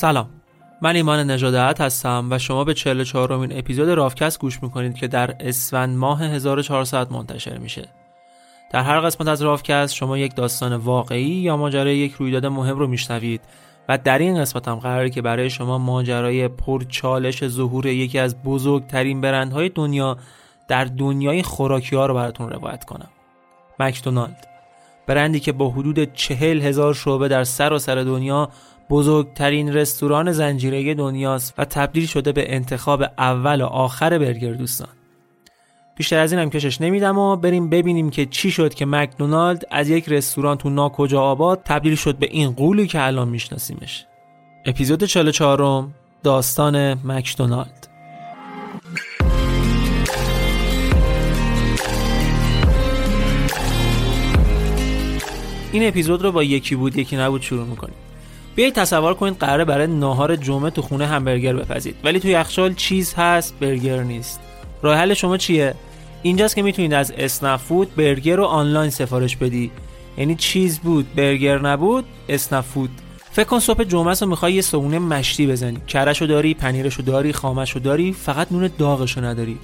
سلام. من ایمان نجادت هستم و شما به 44 امین اپیزود رافکست گوش می‌کنید که در اسفند ماه 1400 منتشر میشه. در هر قسمت از رافکست شما یک داستان واقعی یا ماجرای یک رویداد مهم رو میشنوید و در این قسمت هم قراره که برای شما ماجرای پرچالش ظهور یکی از بزرگترین برندهای دنیا در دنیای خوراکی ها رو براتون روایت کنم. مکدونالد. برندی که با حدود چهل هزار شعبه در سراسر سر دنیا بزرگترین رستوران زنجیره دنیاست و تبدیل شده به انتخاب اول و آخر برگر دوستان. بیشتر از این هم کشش نمیدم و بریم ببینیم که چی شد که مکدونالد از یک رستوران تو ناکجا آباد تبدیل شد به این قولی که الان میشناسیمش. اپیزود 44 داستان مکدونالد. این اپیزود رو با یکی بود یکی نبود شروع می‌کنیم. بیایید تصور کنید قراره برای ناهار جمعه تو خونه همبرگر بپزید. ولی تو یخچال چیز هست برگر نیست. راه حل شما چیه؟ اینجاست که می‌تونید از اسنفود برگر رو آنلاین سفارش بدی. یعنی چیز بود برگر نبود اسنفود فکر کن صبح جمعه رو می‌خوای یه صبونه مشتی بزنی. کرشو داری پنیرشو داری خامشو داری فقط نون داغشو نداری.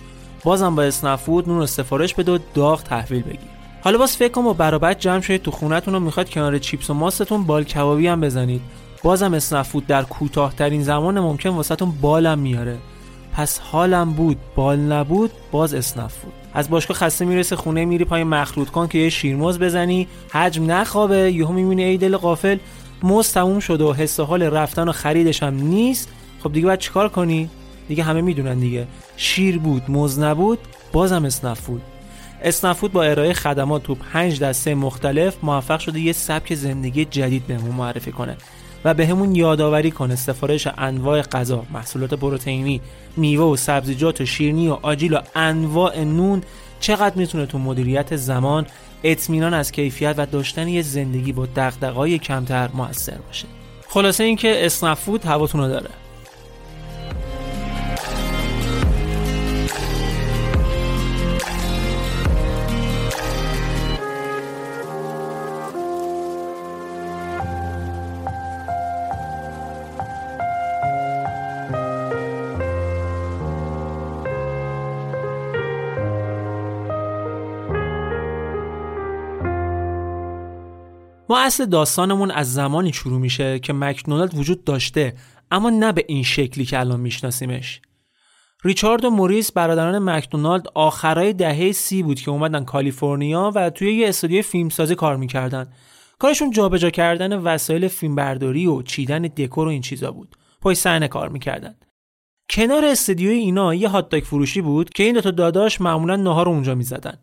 بازم با اسنفود نون رو سفارش بده و داغ تحویل بگیر. حالا باز فکر کن با برابر جمع شدید تو خونتون رو می‌خواد کنار چیپس و ماستون بال کبابی هم بزنید. بازم اسنفود در کوتاهترین زمان ممکن واسهتون بالم میاره. پس حالم بود بال نبود باز اسنفود از باشگاه خسته می‌رسه خونه میری پای مخلوط کن که یه شیرموز بزنی. حجم نخوابه یهو می‌بینی ای دل قافل موز تموم شده و حس حال رفتن و خریدش هم نیست. خب دیگه باید چیکار کنی؟ دیگه همه می‌دونن دیگه. شیر بود موز نبود بازم اسنفود اسنفود با ارائه خدمات تو پنج دسته مختلف موفق شده یه سبک زندگی جدید بهمون معرفی کنه. و به همون یادآوری کنه سفارش انواع غذا محصولات پروتئینی میوه و سبزیجات و شیرینی و آجیل و انواع نون چقدر می‌تونه تو مدیریت زمان اطمینان از کیفیت و داشتن یه زندگی با دغدغه‌های کمتر موثر باشه. خلاصه اینکه اسنفود هواتون رو داره. ما اصل داستانمون از زمانی شروع میشه که مکدونالد وجود داشته اما نه به این شکلی که الان میشناسیمش. ریچارد و موریس برادران مکدونالد آخرای دهه سی بود که اومدن کالیفرنیا و توی یه استودیو فیلمسازی کار می‌کردن. کارشون جابجا کردن وسایل فیلمبرداری و چیدن دکور و این چیزا بود. پای صحنه کار می‌کردن. کنار استودیوی اینا یه هات فروشی بود که این دو تا داداش معمولا نهار اونجا می‌زدن.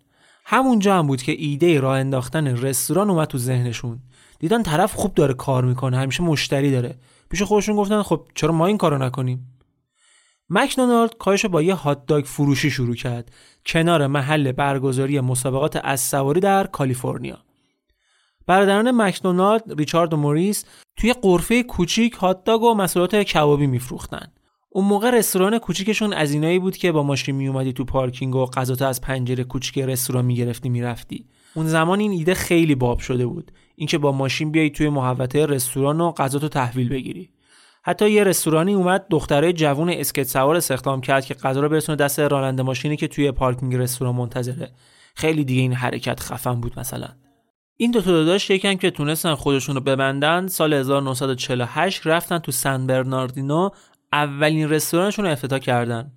همونجا هم بود که ایده راه انداختن رستوران اومد تو ذهنشون. دیدن طرف خوب داره کار می‌کنه همیشه مشتری داره. پیش خودشون گفتن خب چرا ما این کارو نکنیم؟ مکدونالد کارش با یه هات داگ فروشی شروع کرد. کنار محل برگزاری مسابقات از سواری در کالیفرنیا. برادران مکدونالد ریچارد و موریس توی قرفه کوچیک هات داگ و مسئولات کبابی میفروختن. اون موقع رستوران کوچیکشون از اینایی بود که با ماشین می اومدی تو پارکینگ و غذاتو از پنجره کوچیک رستوران می‌گرفتی می‌رفتی. اون زمان این ایده خیلی باب شده بود. اینکه با ماشین بیای توی محوطه رستوران و غذاتو تحویل بگیری. حتی یه رستورانی اومد دختره جوون اسکت سوار استخدام کرد که غذا رو برسونه دست راننده ماشینی که توی پارکینگ رستوران منتظره. خیلی دیگه این حرکت خفن بود مثلا. این دو تا داداش یکم که تونستن خودشون رو ببندن سال 1948 رفتن تو سن برناردینو اولین رستورانشون رو افتتاح کردن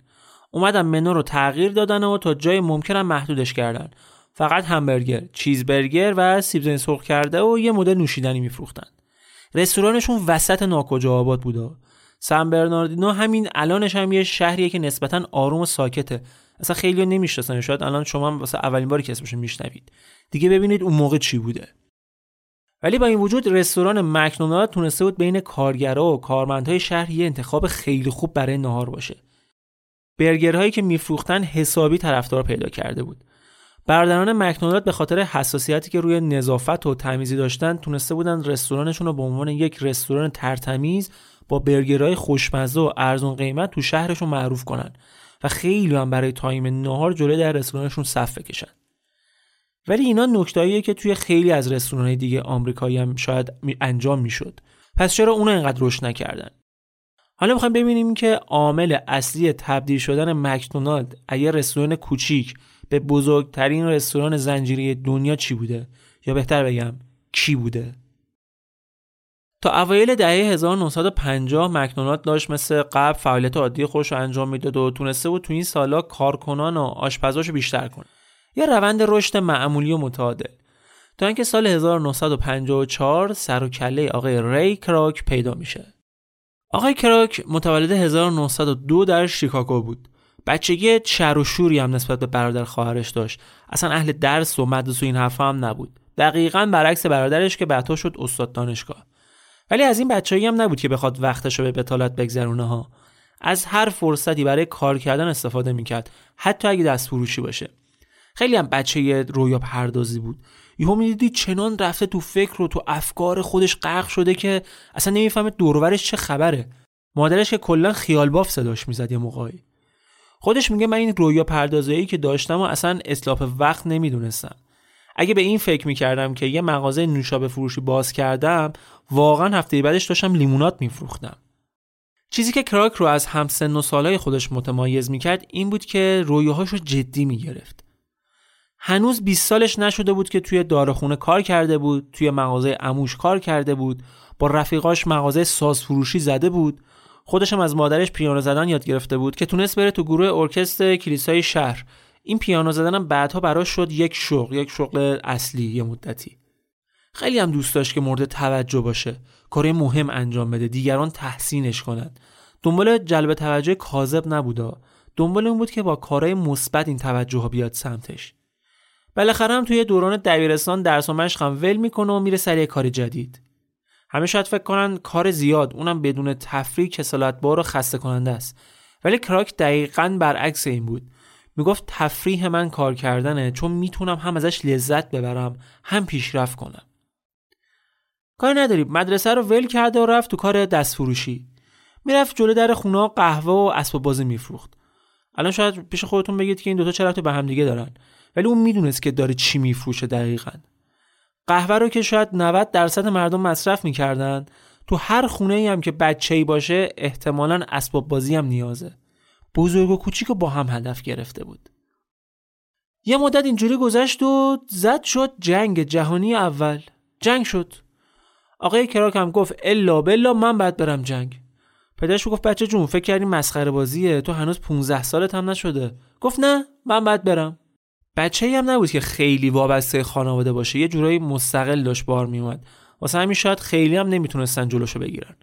اومدن منو رو تغییر دادن و تا جای ممکنم محدودش کردن فقط همبرگر، چیزبرگر و سیب سرخ کرده و یه مدل نوشیدنی میفروختن. رستورانشون وسط ناکجا آباد بوده. سن برناردینو همین الانش هم یه شهریه که نسبتا آروم و ساکته. اصلا خیلی نمی‌شناسن شاید الان شما هم واسه اولین باری که اسمش میشنوید. دیگه ببینید اون موقع چی بوده. ولی با این وجود رستوران مکدونالد تونسته بود بین کارگرا و کارمندهای شهر یه انتخاب خیلی خوب برای نهار باشه. برگرهایی که میفروختن حسابی طرفدار پیدا کرده بود. برادران مکدونالد به خاطر حساسیتی که روی نظافت و تمیزی داشتن تونسته بودن رستورانشون رو به عنوان یک رستوران ترتمیز با برگرهای خوشمزه و ارزون قیمت تو شهرشون معروف کنن و خیلی هم برای تایم نهار جلوی در رستورانشون صف بکشن ولی اینا نکتهاییه که توی خیلی از رستورانهای دیگه آمریکایی هم شاید انجام می‌شد. پس چرا اونو اینقدر رشد نکردن؟ حالا می‌خوایم ببینیم که عامل اصلی تبدیل شدن مکدونالد از رستوران کوچیک به بزرگترین رستوران زنجیری دنیا چی بوده؟ یا بهتر بگم کی بوده؟ تا اوایل دهه 1950 مکدونالد داشت مثل قبل فعالیت عادی خودش رو انجام می‌داد و تونسته بود تو این سالا کارکنان و آشپزاش بیشتر کنه. یه روند رشد معمولی و متعادل. تا اینکه سال 1954 سر و کله آقای ری کراک پیدا میشه. آقای کراک متولد 1902 در شیکاگو بود. بچگی شر و شوری هم نسبت به برادر خواهرش داشت. اصلا اهل درس و مدرسه و این حرفا هم نبود. دقیقا برعکس برادرش که بعدها شد استاد دانشگاه. ولی از این بچه‌ای هم نبود که بخواد وقتش رو به بتالت بگذرونه ها. از هر فرصتی برای کار کردن استفاده می‌کرد. حتی اگه دست فروشی باشه. خیلی هم بچه رویا پردازی بود. یهو می‌دیدی چنان رفته تو فکر و تو افکار خودش غرق شده که اصلا نمی‌فهمه دورورش چه خبره. مادرش که کلا خیال باف صداش می‌زد یه موقعی. خودش میگه من این رویا پردازایی که داشتم و اصلا اطلاف وقت نمی‌دونستم. اگه به این فکر می‌کردم که یه مغازه نوشابه فروشی باز کردم واقعا هفته بعدش داشتم لیمونات میفروختم. چیزی که کراک رو از همسن و سالهای خودش متمایز می‌کرد این بود که رویاهاش رو جدی می‌گرفت. هنوز 20 سالش نشده بود که توی دارخونه کار کرده بود توی مغازه اموش کار کرده بود با رفیقاش مغازه ساز فروشی زده بود. خودش هم از مادرش پیانو زدن یاد گرفته بود که تونست بره تو گروه ارکستر کلیسای شهر. این پیانو زدن هم بعدها براش شد یک شغل یک شغل اصلی یه مدتی. خیلی هم دوست داشت که مورد توجه باشه کار مهم انجام بده دیگران تحسینش کنند. دنبال جلب توجه کاذب نبودا. دنبال اون بود که با کارهای مثبت این توجه ها بیاد سمتش. بالاخره هم توی دوران دبیرستان درس و مشق هم ول می‌کنه و میره سر کار جدید. همه شاید فکر کنن کار زیاد اونم بدون تفریح کسالت بار و خسته کننده است. ولی کراک دقیقا برعکس این بود. می‌گفت تفریح من کار کردنه چون می‌تونم هم ازش لذت ببرم هم پیشرفت کنم. کاری نداری مدرسه رو ول کرده و رفت تو کار دست فروشی می‌رفت جلو در خونه قهوه و اسباب بازی میفروخت. الان شاید پیش خودتون بگید که این دوتا چرا تو به هم دیگه دارن. ولی اون می‌دونست که داره چی میفروشه دقیقا. قهوه رو که شاید 90 درصد مردم مصرف می‌کردن تو هر خونه ای هم که بچه ای باشه احتمالا اسباب بازی هم نیازه. بزرگ و کوچیک با هم هدف گرفته بود. یه مدت اینجوری گذشت و زد شد جنگ جهانی اول. جنگ شد. آقای کراک هم گفت الا بلا من بعد برم جنگ. پدرش گفت بچه جون فکر کردی مسخره بازیه تو هنوز 15 سالت هم نشده. گفت نه من بعد برم. بچه هم نبود که خیلی وابسته خانواده باشه. یه جورایی مستقل داشت بار میومد واسه همین شاید خیلی هم نمی‌تونستن جلوشو بگیرن.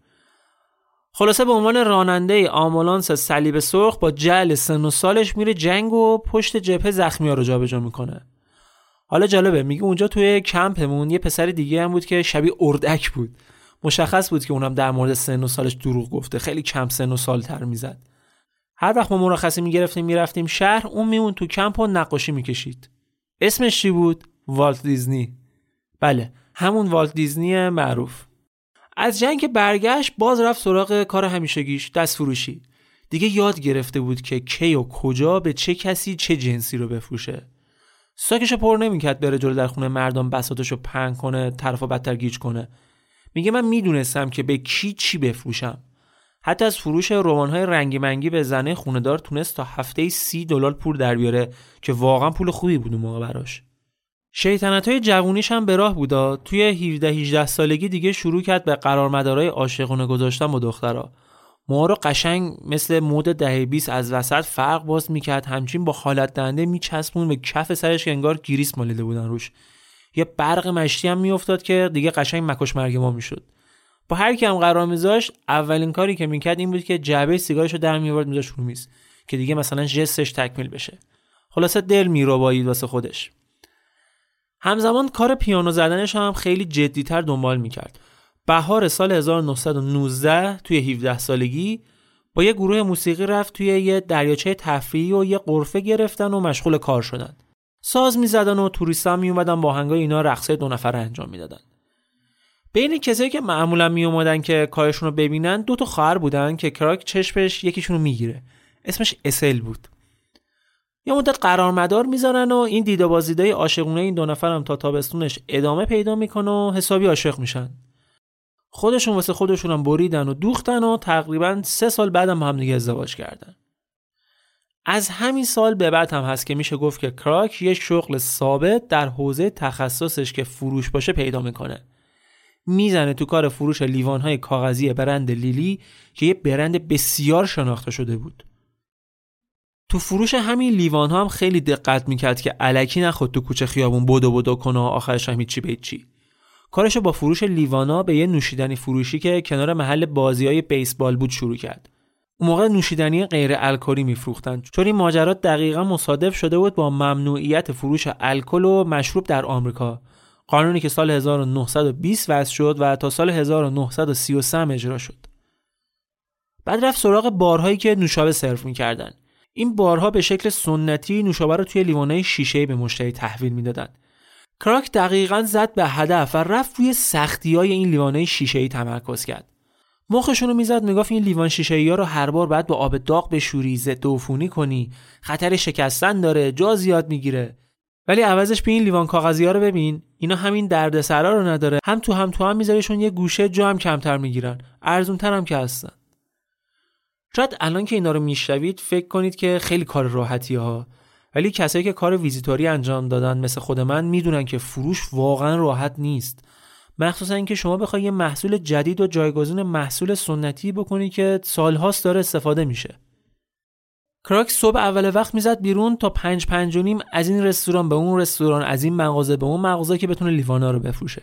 خلاصه به عنوان راننده آمولانس صلیب سرخ با جل سن و سالش میره جنگ و پشت جبهه زخمی ها رو جابجا می‌کنه. حالا جالبه میگه اونجا توی کمپمون یه پسر دیگه هم بود که شبیه اردک بود. مشخص بود که اونم در مورد سن و سالش دروغ گفته. خیلی کم سن و سال تر می‌زد. هر وقت ما مرخصی می‌گرفتیم می‌رفتیم شهر اون میمون تو کمپ و نقاشی می‌کشید. اسمش چی بود؟ والت دیزنی. بله همون والت دیزنی معروف. از جنگ برگشت باز رفت سراغ کار همیشگیش دست فروشی. دیگه یاد گرفته بود که کی و کجا به چه کسی چه جنسی رو بفروشه. ساکشو پر نمی‌کرد بره جلو در خونه مردم بساتشو پنگ کنه طرف بدتر گیج کنه. میگه من می‌دونستم که به کی چی بفروشم. حتی از فروش رمان‌های رنگی منگی به زنه خونهدار تونست تا هفته سی دلار پول در بیاره که واقعا پول خوبی بود اون موقع براش. شیطنت های جوونیش هم به راه بودا. توی 17 18 سالگی دیگه شروع کرد به قرارمدارای عاشقانه گذاشتن با دخترها. موها رو قشنگ مثل مود دهه 20 از وسط فرق باز می‌کرد. همچین با حالت دنده میچسبون به کف سرش که انگار گیریس مالیده بودن روش. یه برق مشتی هم میافتاد که دیگه قشنگ مکش مرگ ما می‌شد. با هر کی هم قرار میذاشت اولین کاری که می‌کرد این بود که جعبه سیگارش رو در میورد میذاشت رو میز که دیگه مثلا جستش تکمیل بشه. خلاصه دل میروبایید واسه خودش. همزمان کار پیانو زدنش هم خیلی جدیتر دنبال می‌کرد. بهار سال 1919 توی 17 سالگی با یه گروه موسیقی رفت توی یه دریاچه تفریحی و یه قرفه گرفتن و مشغول کار شدن. ساز می‌زدن و توریستا می اومدن با هنگای اینا رقصه دو نفر انجام می‌دادن. بین کسایی که معمولا می اومدن که کارشون رو ببینن دو تا خواهر بودن که کراک چشمش یکیشون رو می‌گیره. اسمش اسل بود. یه مدت قرارمدار می‌ذارن و این دیده بازیدای عاشقونه این دو نفر هم تا تابستونش ادامه پیدا می‌کنه و حسابی عاشق میشن. خودشون واسه خودشون هم بریدن و دوختن و تقریبا سه سال بعدم هم دیگه ازدواج کردن. از همین سال به بعد هم هست که میشه گفت که کراک یه شغل ثابت در حوزه تخصصش که فروش باشه پیدا می‌کنه. می‌زنه تو کار فروش لیوانهای کاغذی برند لیلی که یه برند بسیار شناخته شده بود. تو فروش همین لیوان ها هم خیلی دقت می‌کرد که علکی نخود تو کوچه خیابون بدو بدو کنه و آخرش هم چی به چی. کارشو با فروش لیوانا به یه نوشیدنی فروشی که کنار محل بازی های بیسبال بود شروع کرد. اون موقع نوشیدنی غیر الکلی میفروختن چون این ماجرات دقیقا مصادف شده بود با ممنوعیت فروش الکل و مشروب در آمریکا. قانونی که سال 1920 وضع شد و تا سال 1933 اجرا شد بعد رفت سراغ بارهایی که نوشابه سرو می‌کردن این بارها به شکل سنتی نوشابه رو توی لیوانه شیشه به مشتری تحویل می‌دادند. کراک دقیقا زد به هدف و رفت روی سختی های این لیوانه شیشه ای تمرکز کرد. مخشون رو می‌زد می‌گفت این لیوان شیشه ای ها رو هر بار بعد با آب داغ بشوری ضد عفونی کنی خطر شکستن داره جا زیاد می‌گیره ولی عوضش به این لیوان کاغذی ها رو ببین. اینا همین دردسرا رو نداره. هم تو هم تو هم میذاریشون یه گوشه جا هم کمتر می‌گیرن. ارزونتر هم که هستن. شاید الان که اینا رو میشنوید فکر کنید که خیلی کار راحتی ها ولی کسایی که کار ویزیتوری انجام دادن مثل خود من می‌دونن که فروش واقعا راحت نیست. مخصوصا اینکه شما بخوای یه محصول جدید و جایگزین محصول سنتی بکنی که سالهاست داره استفاده میشه. کراک صبح اول وقت می‌زد بیرون تا پنج پنج و نیم از این رستوران به اون رستوران از این مغازه به اون مغازه که بتونه لیوانا رو بفروشه.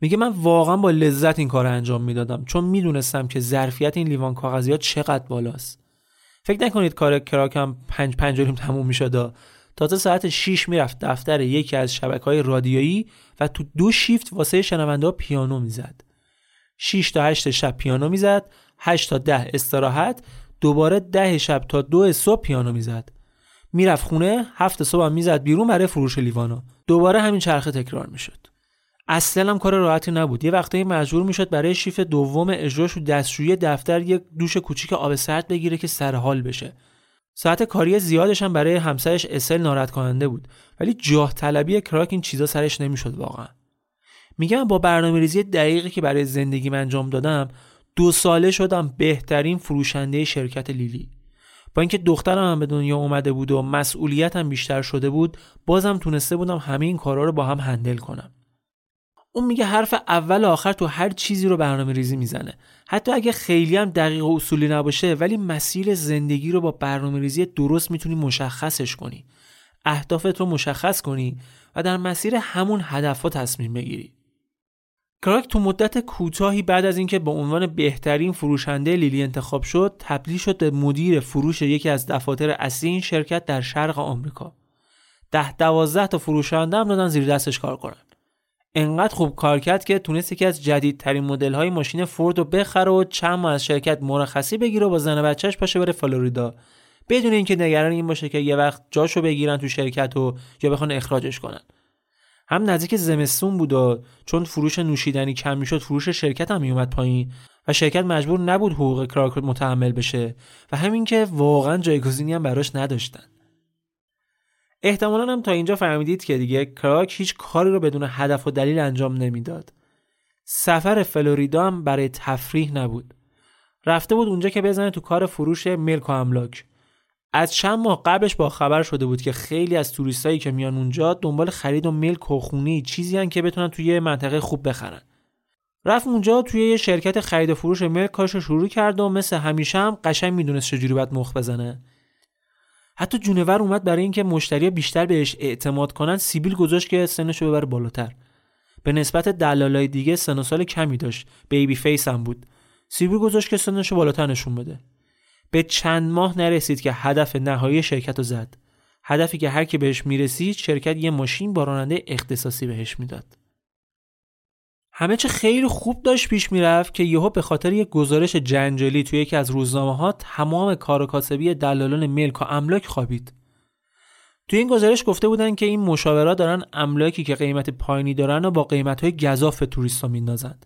میگه من واقعا با لذت این کار انجام می‌دادم چون می‌دونستم که ظرفیت این لیوان کاغذی ها چقدر بالاست. فکر نکنید کار کراکم پنج پنج نیم تموم می‌شد تازه ساعت 6 می‌رفت دفتر یکی از شبکه های رادیویی و تو دو شیفت واسه شنونده پیانو می‌زد. 6 تا 8 شب پیانو می‌زد 8 تا 10 استراحت دوباره 10 شب تا دو صبح پیانو می‌زد. می‌رفت خونه هفت صبح می‌زد بیرون برای فروش لیوانا دوباره همین چرخه تکرار می‌شد. اصلا هم کار راحتی نبود. یه وقتایی مجبور می‌شد برای شیفت دوم اجراش و دستشویی دفتر یک دوش کوچیک آب سرد بگیره که سر حال بشه. ساعت کاری زیادش هم برای همسرش اسل ناراحت کننده بود. ولی جاه طلبی کراک این چیزا سرش نمی‌شد واقعا. میگم با برنامه ریزی دقیقی که برای زندگیم انجام دادم دو ساله شدم بهترین فروشنده شرکت لیلی. با اینکه دخترم هم به دنیا اومده بود و مسئولیتم بیشتر شده بود بازم تونسته بودم همه این کارا رو با هم هندل کنم. اون میگه حرف اول و آخر تو هر چیزی رو برنامه ریزی می‌زنه. حتی اگه خیلی هم دقیق و اصولی نباشه ولی مسیر زندگی رو با برنامه ریزی درست می‌تونی مشخصش کنی. اهدافت رو مشخص کنی و در مسیر همون هدفها تصمیم بگیری. کراک تو مدت کوتاهی بعد از اینکه به عنوان بهترین فروشنده لیلی انتخاب شد تبدیل شد به مدیر فروش یکی از دفاتر اصلی این شرکت در شرق آمریکا. ده دوازده تا فروشنده هم دادن زیر دستش کار کنن. انقدر خوب کار کرد که تونست یکی از جدیدترین مدل های ماشین فورد رو بخره و چند ماه از شرکت مرخصی بگیره و با زن بچهش پاشه بره فلوریدا. بدون اینکه نگران این باشه که یه وقت جاشو بگیرن تو شرکت و یا بخوان اخراجش کنن. هم نزدیک زمستون بود و چون فروش نوشیدنی کم می‌شد فروش شرکت هم میومد پایین و شرکت مجبور نبود حقوق کراک متحمل بشه و همین که واقعا جایگزینی هم براش نداشتن. احتمالا هم تا اینجا فهمیدید که دیگه کراک هیچ کاری رو بدون هدف و دلیل انجام نمی‌داد. سفر فلوریدا هم برای تفریح نبود. رفته بود اونجا که بزنه تو کار فروش ملک و املاک. از چند ماه قبلش با خبر شده بود که خیلی از توریستایی که میان اونجا دنبال خرید و ملک و خونه‌ای چیزی هستن که بتونن توی یه منطقه خوب بخرن. رفت اونجا توی یه شرکت خرید و فروش ملک کارش شروع کرد و مثل همیشه هم قشنگ می‌دونست چجوری باید مخ بزنه. حتی جونور اومد برای اینکه مشتری بیشتر بهش اعتماد کنن سیبیل گذاشت که سنش رو بالاتر. به نسبت دلالای دیگه سن و سال کمی داشت. baby face هم بود. سیبیل گذاشت که سنش رو بالاتر نشون بده. به چند ماه نرسید که هدف نهایی شرکت رو زد. هدفی که هر کی بهش می‌رسید شرکت یه ماشین با راننده اختصاصی بهش می‌داد. همه چه خیلی خوب داشت پیش می‌رفت که یهو به خاطر یک گزارش جنجالی توی یکی از روزنامه ها تمام کار و کاسبی دلالان ملک و املاک خوابید. توی این گزارش گفته بودن که این مشاورات دارن املاکی که قیمت پایینی دارن و با قیمت های گذاف به توریستا میندازن.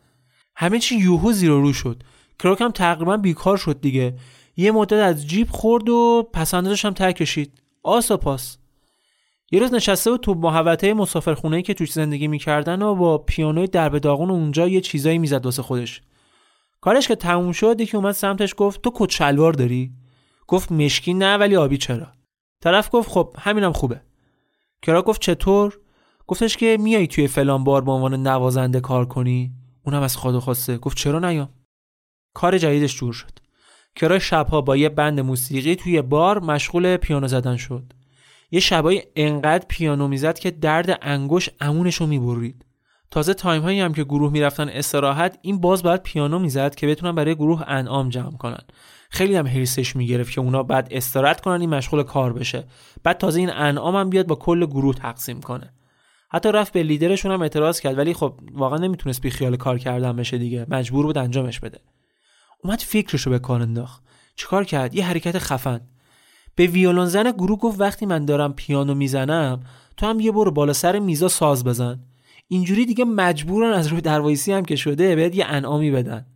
همه چی یوهو زیر رو شد. کراک هم تقریبا بیکار شد دیگه. یه مدت از جیب خورد و پسندازش هم ترک کشید. آس و پاس یه روز نشسته بود تو محوطه مسافرخونه که توش زندگی می‌کردن و با پیانوی درب داغون اونجا یه چیزایی می‌زد واسه خودش. کارش که تموم شد یکی اومد سمتش گفت تو کت شلوار داری؟ گفت مشکی نه ولی آبی چرا؟ طرف گفت خب همینم خوبه. کرا گفت چطور؟ گفتش که میای توی فلان بار به عنوان نوازنده کار کنی؟ اونم از خود خواسته. گفت چرا نیام؟ کار جدیدش جور شد. کرا شبها با یه بند موسیقی توی بار مشغول پیانو زدن شد. یه شبای انقدر پیانو می‌زد که درد انگوش امونش رو می‌برید. تازه تایم هایی هم که گروه می‌رفتن استراحت این باز باید پیانو می‌زد که بتونن برای گروه انعام جمع کنن. خیلی هم حیثش می‌گرفت که اونا بعد استراحت کنن این مشغول کار بشه. بعد تازه این انعام هم بیاد با کل گروه تقسیم کنه. حتی رفت به لیدرشون هم اعتراض کرد ولی خب واقعا نمی‌تونست بی خیال کار کردن بشه دیگه. مجبور بود انجامش بده. اومد فکرشو به کار انداخت. چیکار کرد؟ یه حرکت خفن. به ویولون زن گروه گفت وقتی من دارم پیانو می‌زنم تو هم یه برو بالا سر میزا ساز بزن. اینجوری دیگه مجبورن از روی دروایسی هم که شده بهت یه انعامی بدن.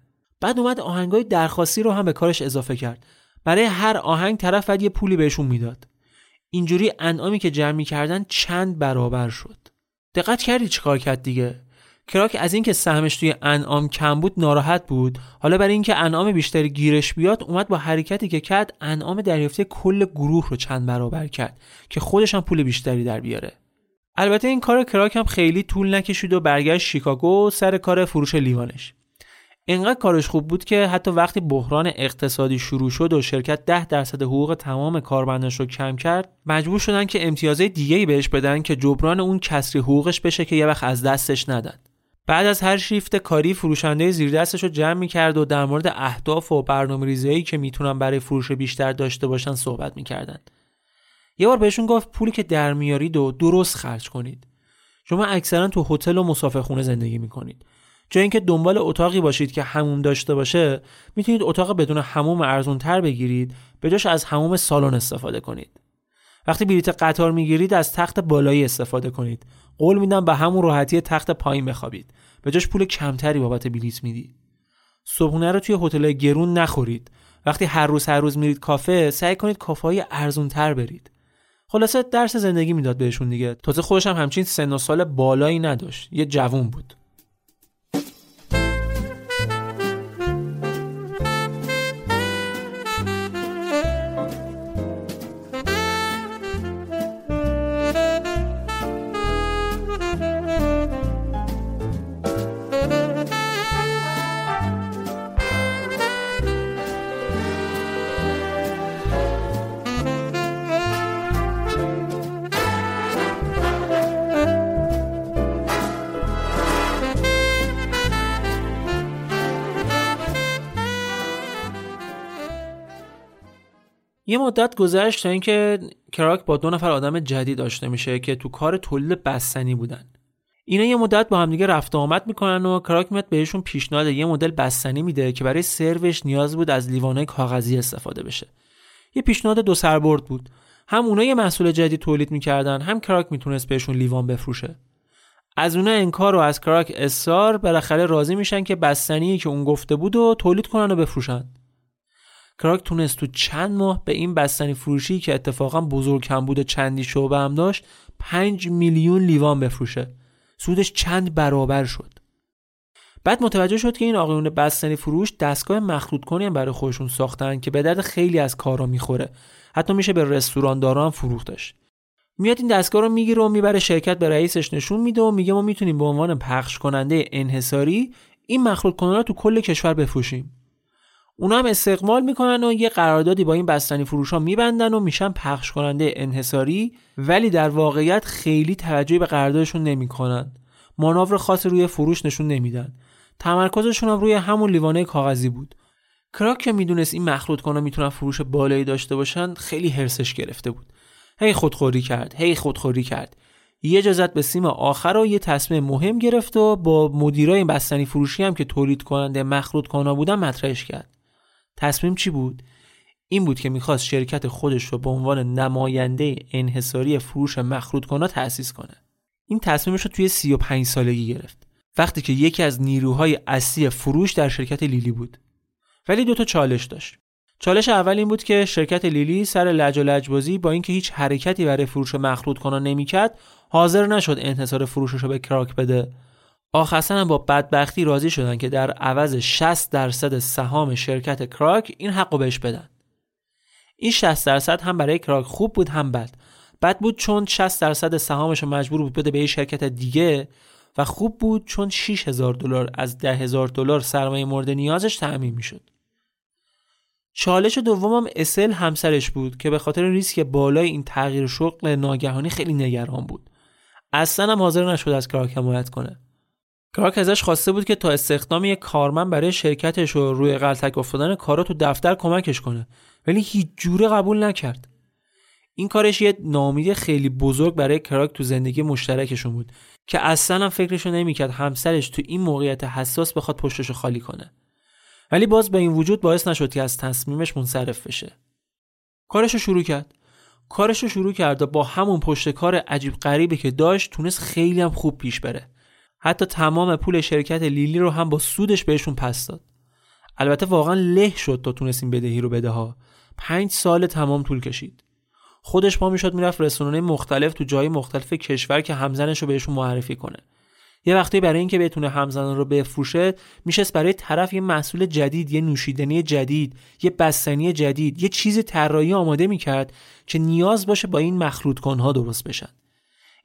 بعد اومد آهنگای درخواستی رو هم به کارش اضافه کرد. برای هر آهنگ طرف یه پولی بهشون می‌داد. اینجوری انعامی که جمع می‌کردن چند برابر شد. دقت کردی چیکار کرد دیگه؟ کراک از اینکه سهمش توی انعام کم بود ناراحت بود. حالا برای اینکه انعام بیشتری گیرش بیاد اومد با حرکتی که کرد انعام دریافته کل گروه رو چند برابر کرد که خودش هم پول بیشتری در بیاره. البته این کار کراک هم خیلی طول نکشید و برگشت شیکاگو سر کار فروش لیوانش. اینقدر کارش خوب بود که حتی وقتی بحران اقتصادی شروع شد و شرکت ده درصد حقوق تمام کارمنداش رو کم کرد مجبور شدن که امتیازهای دیگه بهش بدن که جبران اون کسری حقوقش بشه که یه وقت از دستش ندن. بعد از هر شیفت کاری فروشنده زیر دستش رو جمع می‌کرد و در مورد اهداف و برنامه ریزیایی که می‌تونن برای فروش بیشتر داشته باشن صحبت می‌کردن. یه بار بهشون گفت پولی که در میارید و درست خرج کنید. شما اکثرا تو هتل و مسافرخونه زندگی می‌کنید. جای اینکه دنبال اتاقی باشید که هموم داشته باشه می‌تونید اتاق بدون هموم ارزون تر بگیرید به جاش از هموم سالن استفاده کنید وقتی بلیت قطار می‌گیرید از تخت بالایی استفاده کنید. قول میدم به همون راحتی تخت پایین بخوابید. به جاش پول کمتری بابت بلیت می‌دید. صبحونه رو توی هتل گرون نخورید. وقتی هر روز هر روز میرید کافه سعی کنید کافه های ارزون تر برید. خلاصه درس زندگی می‌داد بهشون دیگه. تازه خودش هم همچین سن و سال بالایی نداشت. یه جوون بود. یه مدت گذشت تا اینکه کراک با دو نفر آدم جدید آشنا میشه که تو کار تولید بستنی بودن. اینا یه مدت با همدیگه رفت آمد می‌کنن و کراک میاد بهشون پیشنهاد یه مدل بستنی میده که برای سروش نیاز بود از لیوانای کاغذی استفاده بشه. یه پیشنهاد دو سربرد بود. هم اونا یه محصول جدید تولید می‌کردن هم کراک می‌تونست بهشون لیوان بفروشه. از اونا انکار و از کراک اصرار بالاخره راضی میشن که بستنی که اون گفته بود و تولید کنن و بفروشن. کراک تونست تو چند ماه به این بستنی فروشی که اتفاقا بزرگ هم بود چندی شعبه هم داشت 5 میلیون لیوان بفروشه. سودش چند برابر شد. بعد متوجه شد که این آقایون بستنی فروش دستگاه مخلوط کنی هم برای خودشون ساختن که به درد خیلی از کارا می‌خوره. حتی میشه به رستوران فروختش میاد این دستگاه رو می‌گیره و می‌بره شرکت به رئیسش نشون میده و میگه ما می‌تونیم به عنوان پخش کننده انحصاری این مخلوط کننده رو تو کل کشور بفروشیم. اونا هم استقبال می‌کنن و یه قراردادی با این بستنی فروش ها میبندن و میشن پخش کننده انحصاری ولی در واقعیت خیلی توجهی به قراردادشون نمی‌کنن. مانور خاصی روی فروش نشون نمیدن. تمرکزشون هم روی همون لیوانه کاغذی بود. کراک که می‌دونست این مخلوط کنه می‌تونن فروش بالایی داشته باشن خیلی هرسش گرفته بود. هی خودخوری کرد هی خودخوری کرد. یه جزت به سیم آخر و یه تصمیم مهم گرفت و با مدیرای بستنی فروشی هم که تولید کننده مخلوط کانا بودن مطرحش کرد. تصمیم چی بود؟ این بود که می‌خواست شرکت خودش رو به عنوان نماینده انحصاری فروش مخلوط کانا تأسیس کنه. این تصمیمش رو توی 35 سالگی گرفت. وقتی که یکی از نیروهای اصلی فروش در شرکت لیلی بود. ولی دو تا چالش داشت. چالش اول این بود که شرکت لیلی سر لج و لجبازی با اینکه هیچ حرکتی برای فروش مخلوط کنان نمی‌کرد حاضر نشد انحصار فروشش رو به کراک بده. آخرسن هم با بدبختی راضی شدن که در عوض 60 درصد سهام شرکت کراک این حق بهش بدن. این 60 درصد هم برای کراک خوب بود هم بد. بد بود چون 60 درصد سهامش رو مجبور بود بده به یه شرکت دیگه و خوب بود چون 6000 دلار از 10000 دلار سرمایه مورد نیازش تعمین می‌شد. چالش دومم اسل همسرش بود که به خاطر ریسک بالای این تغییر شغل ناگهانی خیلی نگران بود. اصلا هم حاضر نشد از کراک حمایت کنه. کراک ازش خواسته بود که تا استخدام یک کارمند برای شرکتش و روی غلطک افتادن کارا تو دفتر کمکش کنه. ولی هیچ جوره قبول نکرد. این کارش یه نامیدی خیلی بزرگ برای کراک تو زندگی مشترکشون بود که اصلا هم فکرشو نمی‌کرد همسرش تو این موقعیت حساس بخواد پشتشو خالی کنه. ولی باز به این وجود باعث نشد که از تصمیمش منصرف بشه. کارشو شروع کرد. کارشو شروع کرد و با همون پشت کار عجیب غریبی که داشت تونست خیلی هم خوب پیش بره. حتی تمام پول شرکت لیلی رو هم با سودش بهشون پس داد. البته واقعا له شد تا تونست این بدهی رو بده ها. پنج سال تمام طول کشید. خودش پا می‌شد می‌رفت رستوران مختلف تو جای مختلف کشور که همزنش رو بهشون معرفی کنه. یه وقتی برای اینکه بتونه همزنان رو بفروشه میشه برای طرف یه محصول جدید یه نوشیدنی جدید یه بستنی جدید یه چیز طراحی آماده می‌کرد که نیاز باشه با این مخلوط کنها درست بشن.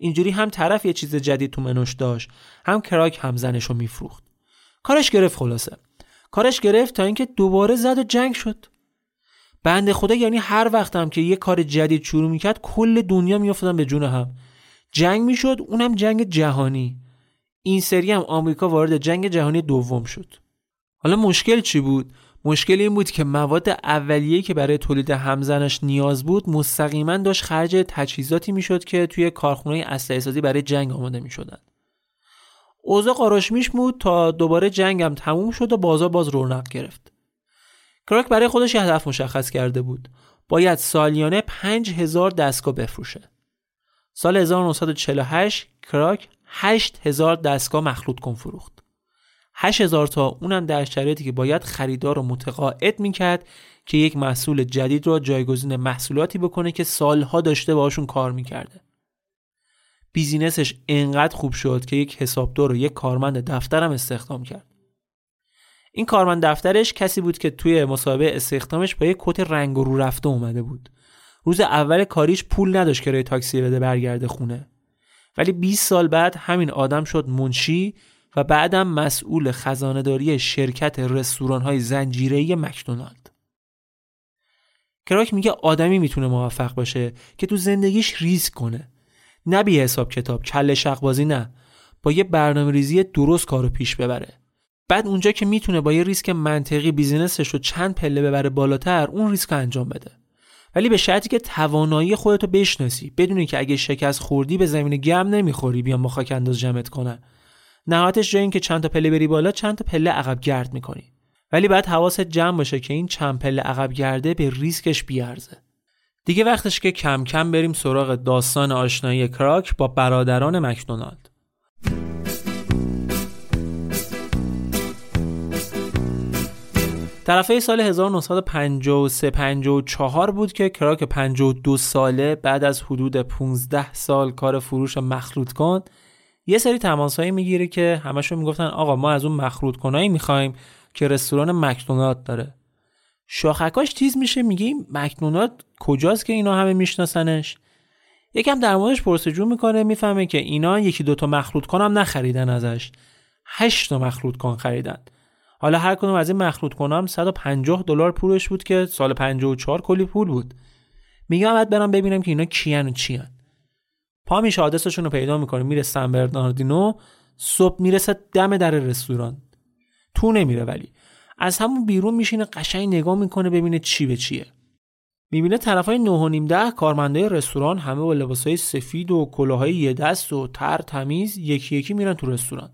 اینجوری هم طرف یه چیز جدید تو منوش داشت. هم کراک همزنش رو میفروخت. کارش گرفت خلاصه. کارش گرفت تا اینکه دوباره زد و جنگ شد. بنده خدا یعنی هر وقت هم که یه کار جدید شروع می‌کرد کل دنیا میافتادن به جون هم. جنگ می‌شد اونم جنگ جهانی. این سری هم آمریکا وارد جنگ جهانی دوم شد. حالا مشکل چی بود؟ مشکل این بود که مواد اولیه که برای تولید همزنش نیاز بود مستقیما داشت خرج تجهیزاتی می‌شد که توی کارخونه اسلحه سازی برای جنگ آماده می‌شدن اوضاع قاراشمیش بود تا دوباره جنگم تموم شد و بازار باز رونق گرفت. کراک برای خودش یه هدف مشخص کرده بود. باید سالیانه 5000 دستگاه بفروشه. سال 1948 کراک 8000 دستگاه مخلوط کن فروخت. 8000 تا اونم در شرایطی که باید خریدار رو متقاعد می‌کرد که یک محصول جدید رو جایگزین محصولاتی بکنه که سالها داشته باشون کار می‌کرده. بیزینسش انقدر خوب شد که یک حسابدار و یک کارمند دفترم استخدام کرد. این کارمند دفترش کسی بود که توی مسابقه استخدامش با یک کت رنگ رو رفته اومده بود. روز اول کاریش پول نداشت که روی تاکسی بده برگرده خونه. ولی 20 سال بعد همین آدم شد منشی و بعدم مسئول خزانه‌داری شرکت رستوران های زنجیره‌ای مکدونالد. کراک میگه آدمی می‌تونه موفق باشه که تو زندگیش ریسک کنه. نه بی حساب کتاب کله‌شق‌بازی نه. با یه برنامه ریزی درست کارو پیش ببره. بعد اونجا که می‌تونه با یه ریسک منطقی business ش رو چند پله ببره بالاتر اون ریسک انجام بده. ولی به شرطی که توانایی خودتو بشناسی بدونی که اگه شکست خوردی به زمین گم نمی‌خوری بیان با خاک انداز جمعت کنن نهایتش جای که چند تا پله بری بالا چند تا پله عقب گرد می‌کنی. ولی بعد حواست جمع باشه که این چند پله عقب گرده به ریسکش بیارزه. دیگه وقتش که کم کم بریم سراغ داستان آشنایی کراک با برادران مکدونالد. طرفه سال 1953 54 بود که کراک 52 ساله بعد از حدود 15 سال کار فروش مخلوط کن یه سری تماسهایی می‌گیره که همشون می‌گفتن آقا ما از اون مخلوط کنایی می‌خوایم که رستوران مکدونالد داره. شاخکاش تیز میشه میگه مکدونالد کجاست که اینا همه میشناسنش؟ یکم در موردش پرسجو می‌کنه می‌فهمه که اینا یکی دوتا مخلوط کنم نخریدن ازش. هشت تا مخلوط کن خریدن. حالا هر کدوم از این مخلوط کنم 150 دلار پولش بود که سال 54 کلی پول بود. میگم بعد برم ببینم که اینا کیان و چیان. پا میشه آدرسشون رو پیدا می‌کنه میره سن برناردینو صبح می‌رسه دم در رستوران. تو نمیره ولی. از همون بیرون میشینه قشنگ نگاه می‌کنه ببینه چی به چیه. می‌بینه طرفای نه و نیم ده کارمندای رستوران همه با لباسای سفید و کلاهای یه دست و تر تمیز یکی یکی میرن تو رستوران.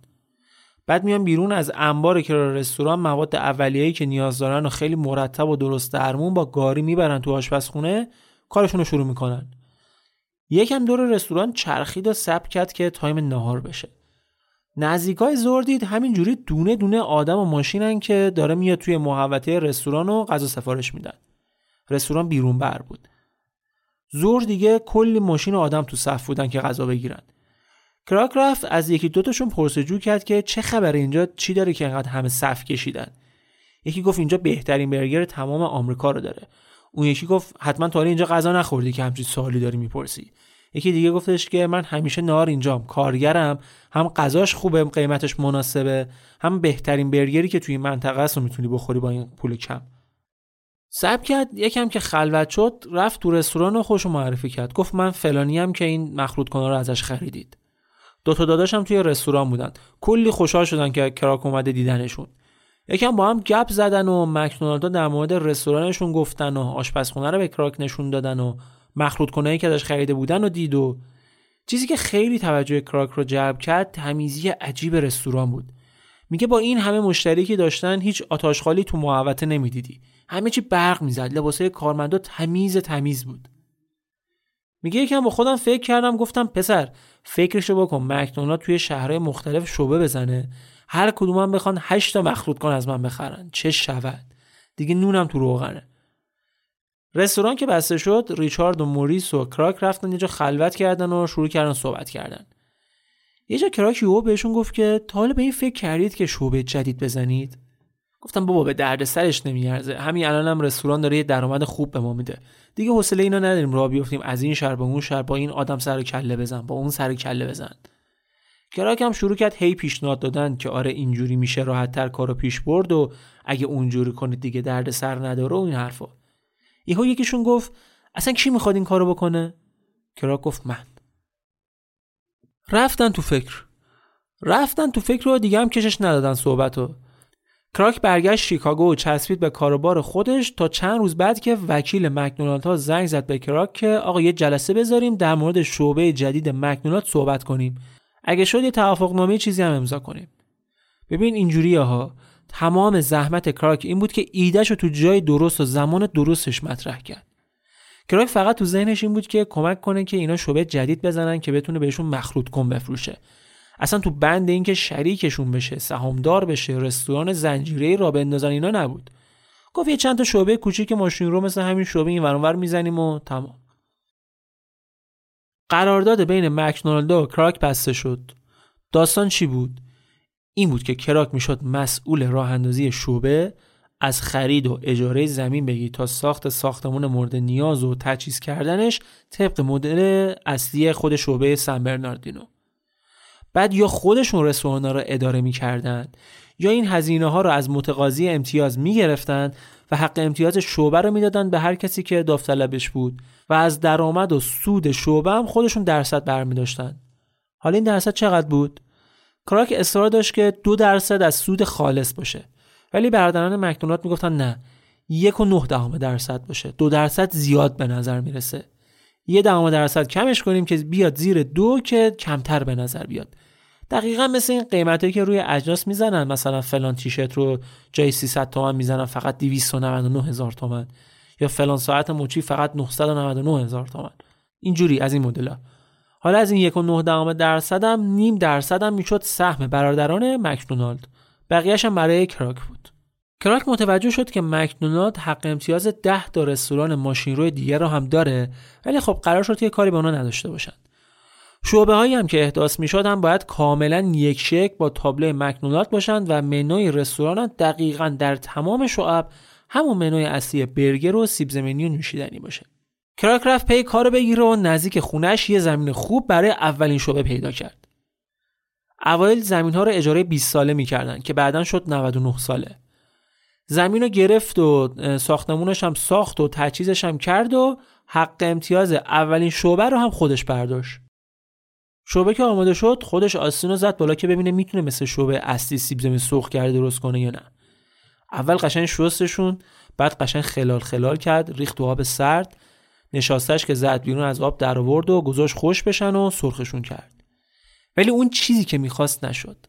بعد میان بیرون از انبار که رستوران مواد اولیه‌ای که نیاز دارن و خیلی مرتب و درست درمون با گاری می‌برن تو آشپزخونه کارشون رو شروع می‌کنن. یکم دور رستوران چرخید و سب کرد که تایم نهار بشه. نزدیکای زور دید همینجوری دونه دونه آدم و ماشینن که داره میاد توی محوطه رستوران و غذا سفارش میدن. رستوران بیرون بر بود. زور دیگه کلی ماشین و آدم تو صف بودن که غذا بگیرن. کراک رفت از یکی دوتاشون پرسجو کرد که چه خبره اینجا؟ چی داره که انقدر همه صف کشیدن؟ یکی گفت اینجا بهترین برگر تمام آمریکا رو داره. اون یکی گفت حتما تا اینجا غذا نخوردی که همچین سوالی داری می‌پرسی. یکی دیگه گفتش که من همیشه نار اینجام کارگرم هم غذاش خوبه قیمتش مناسبه هم بهترین برگری که توی منطقه است رو می‌تونی بخوری با این پول کم. سب کرد یکم که خلوت شد رفت تو رستوران و خوش معرفی کرد. گفت من فلانی هم که این مخلوط کنه رو ازش خریدید. دو تا داداشم توی رستوران بودن. کلی خوشحال شدن که کراک اومده دیدنشون. یکم با هم گپ زدن و مکدونالدا در مورد رستورانشون گفتن و آشپزخونه رو به کراک نشون دادن و مخلوط کنایی که ازش خریده بودن و دید و چیزی که خیلی توجه کراک رو جلب کرد تمیزی عجیب رستوران بود. میگه با این همه مشتری که داشتن هیچ آتاشخالی تو محوطه نمی‌دیدی. همه چی برق می‌زد. لباسای کارمندا تمیز تمیز بود. میگه یکم با خودم فکر کردم گفتم پسر فکرشو بکن. مکدونالد توی شهرهای مختلف شعبه بزنه. هر کدومم بخوان 8 تا مخلوط کن از من بخرن. چه شود؟ دیگه نونم تو روغنه. رستوران که بسته شد ریچارد و موریس و کراک رفتن یه جا خلوت کردن و شروع کردن صحبت کردن. یه جا کراک یو بهشون گفت که تا حالا به این فکر کردید که شعبه جدید بزنید؟ گفتم بابا به درد سرش نمیارزه. همین الانم رستوران داره یه درآمد خوب به ما میده. دیگه حوصله اینا نداریم. راه بیفتیم. از این شهر به اون شهر با این آدم سر کله بزن با اون سر کله بزن. کراک هم شروع کرد هی پیشنهاد دادن که آره اینجوری میشه راحتتر کارو پیش برد و اگه اونجوری کنید دیگه درد سر نداره و این حرفا. یهو یکیشون گفت اصلا کی می‌خواد این کارو بکنه؟ کراک گفت من. رفتن تو فکر. رفتن تو فکر رو دیگه هم کشش ندادن صحبتو. کراک برگشت شیکاگو و چسبید به کاروبار خودش تا چند روز بعد که وکیل مکدونالد ها زنگ زد به کراک که آقا یه جلسه بذاریم در مورد شعبه جدید مکدونالد صحبت کنیم. اگه شد یه توافق نامه چیزی هم امضا کنیم. ببین اینجوریه ها تمام زحمت کراک این بود که ایدهش رو تو جای درست و زمان درستش مطرح کرد. کراک فقط تو ذهنش این بود که کمک کنه که اینا شعبه جدید بزنن که بتونه بهشون مخلوط کن بفروشه. اصلا تو بند اینکه شریکشون بشه سهامدار بشه رستوران زنجیره را بندازن اینا نبود. گفت یه چند تا شعبه کوچیک ماشین رو مثل همین شعبه این ور می‌زنیم و تمام. قرارداد بین مکدونالد و کراک بسته شد. داستان چی بود؟ این بود که کراک می‌شد مسئول راه اندازی شعبه از خرید و اجاره زمین بگی تا ساخت ساختمون مورد نیاز و تجهیز کردنش طبق مدل اصلی خود شعبه سن برناردینو. بعد یا خودشون رستوران رو اداره می‌کردن یا این هزینه ها رو از متقاضی امتیاز می‌گرفتن و حق امتیاز شعبه رو می‌دادن به هر کسی که داوطلبش بود و از درآمد و سود شعبه هم خودشون درصد برمی داشتن. حالا این درصد چقدر بود؟ کراک اصرار داشت که دو درصد از سود خالص باشه ولی برادران مکدونالد می‌گفتن نه یک و نه دهم درصد باشه دو درصد زیاد به نظر می‌رسه یه دهم درصد کمش کنیم که بیاد زیر دو که کمتر به نظر بیاد دقیقا مثل این قیمتی که روی اجناس می‌زنن. مثلا فلان تیشرت رو جای 300 تومن می‌زنن فقط 299 هزار تومن. یا فلان ساعت مچی فقط 999 هزار تومن. اینجوری از این مدل حالا از این یک و نه دهم درصد هم نیم درصد هم می‌شد سهم برادران مکدونالد. بقیهش هم برای کراک بود. کراک متوجه شد که مکدونالد حق امتیاز 10 تا رستوران ماشین روی دیگر رو هم داره ولی خب قرار شد که کاری به اونا نداشته باشن شعبه هایی هم که احداث می هم باید کاملا یک شک با تابلو مکدونالد باشند و منوی رستوران هم دقیقا در تمام شعب همون منوی اصلی برگر و سیب زمینی و نوشیدنی باشه. کراک رفت پی کارو بگیره و نزدیک خونش یه زمین خوب برای اولین شعبه پیدا کرد. اوایل زمین ها رو اجاره 20 ساله می‌کردن که بعدا شد 99 ساله. زمین رو گرفت و ساختمونش هم ساخت و تجهیزش هم کرد و حق امتیاز اولین شعبه رو هم خودش برداشت. شعبه که آماده شد خودش آستین رو زد بالا که ببینه می‌تونه مثل شعبه اصلی سیب زمین سرخ کرده درست کنه یا نه. اول قشنگ شستشون بعد قشنگ خلال خلال کرد ریخت آب سرد. نشاستش که زد بیرون از آب در آورد و گذاشت خوش بشن و سرخشون کرد. ولی اون چیزی که می‌خواست نشد.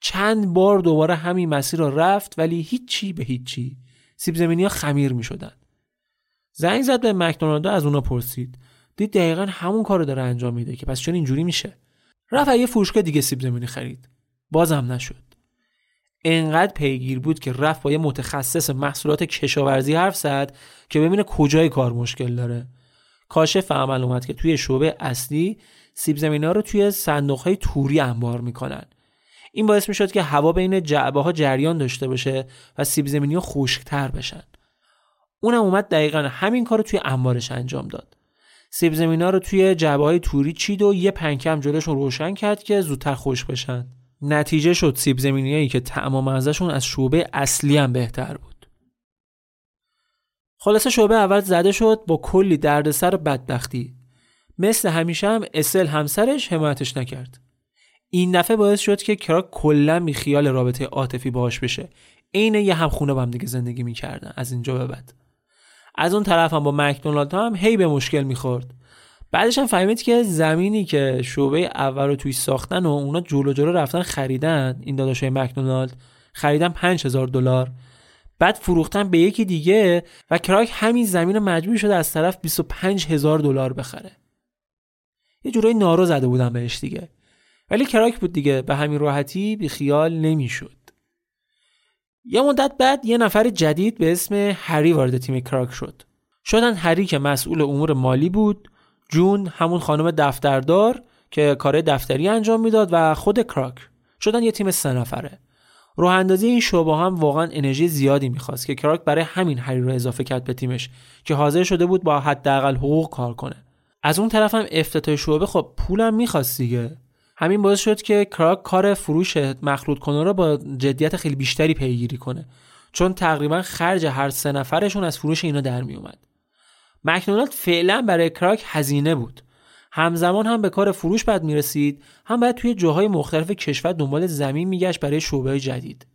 چند بار دوباره همین مسیر رو رفت ولی هیچی به هیچی. سیب زمینی ها خمیر می‌شدن. زنگ زد به مکدونالد از اونا پرسید. دید دقیقا همون کارو داره انجام میده که پس چون اینجوری میشه. رفت یه فروشگاه دیگه سیب زمینی خرید. بازم نشد. انقدر پیگیر بود که رفت با یه متخصص محصولات کشاورزی حرف زد که ببینه کجای کار مشکل داره. کاشف عمل اومد که توی شعبه اصلی سیب زمینی ها رو توی صندوق های توری انبار می‌کنن. این باعث می‌شد که هوا بین جعبه ها جریان داشته باشه و سیب زمینی ها خشکتر بشن. اونم اومد دقیقا همین کار رو توی انبارش انجام داد. سیب زمینا رو توی جعبه های توری چید و یه پنکم جلوشون روشن کرد که زودتر خوش بشن. نتیجه شد سیب زمینیایی که طعم ازشون از شعبه اصلی هم بهتر بود. خلاصه شعبه اول زده شد با کلی دردسر و بدبختی. مثل همیشه هم اسل همسرش حمایتش نکرد. این دفعه باعث شد که کراک کلا بی خیال رابطه عاطفی باهاش بشه. عین یه همخونه با هم دیگه زندگی می‌کردن از اینجا به بعد. از اون طرف هم با مکدونالد هم هی به مشکل می‌خورد. بعدش هم فهمید که زمینی که شعبه اول رو توی ساختن و اونا جلو جلو رفتن خریدن این داداشای مکدونالد خریدن 5000 دلار. بعد فروختن به یکی دیگه و کراک همین زمین رو مجبور شده از طرف 25 هزار دلار بخره. یه جورایی نارو زده بودن بهش دیگه. ولی کراک بود دیگه. به همین راحتی بی خیال نمی‌شد. یه مدت بعد یه نفر جدید به اسم هری وارد تیم کراک شد. شدن هری که مسئول امور مالی بود جون همون خانم دفتردار که کار دفتری انجام می‌داد و خود کراک. شدن یه تیم سه نفره. راه اندازی این شعبه هم واقعا انرژی زیادی می‌خواست که کراک برای همین هری رو اضافه کرد به تیمش که حاضر شده بود با حداقل حقوق کار کنه. از اون طرف هم افتتاح شعبه خب پولم می‌خواست دیگه. همین باعث شد که کراک کار فروش مخلوط کنه رو با جدیت خیلی بیشتری پیگیری کنه. چون تقریبا خرج هر سه نفرشون از فروش اینا در می اومد مکدونالد فعلا برای کراک هزینه بود. همزمان هم به کار فروش بعد می‌رسید هم باید توی جاهای مختلف کشور دنبال زمین میگشت برای شعبه جدید.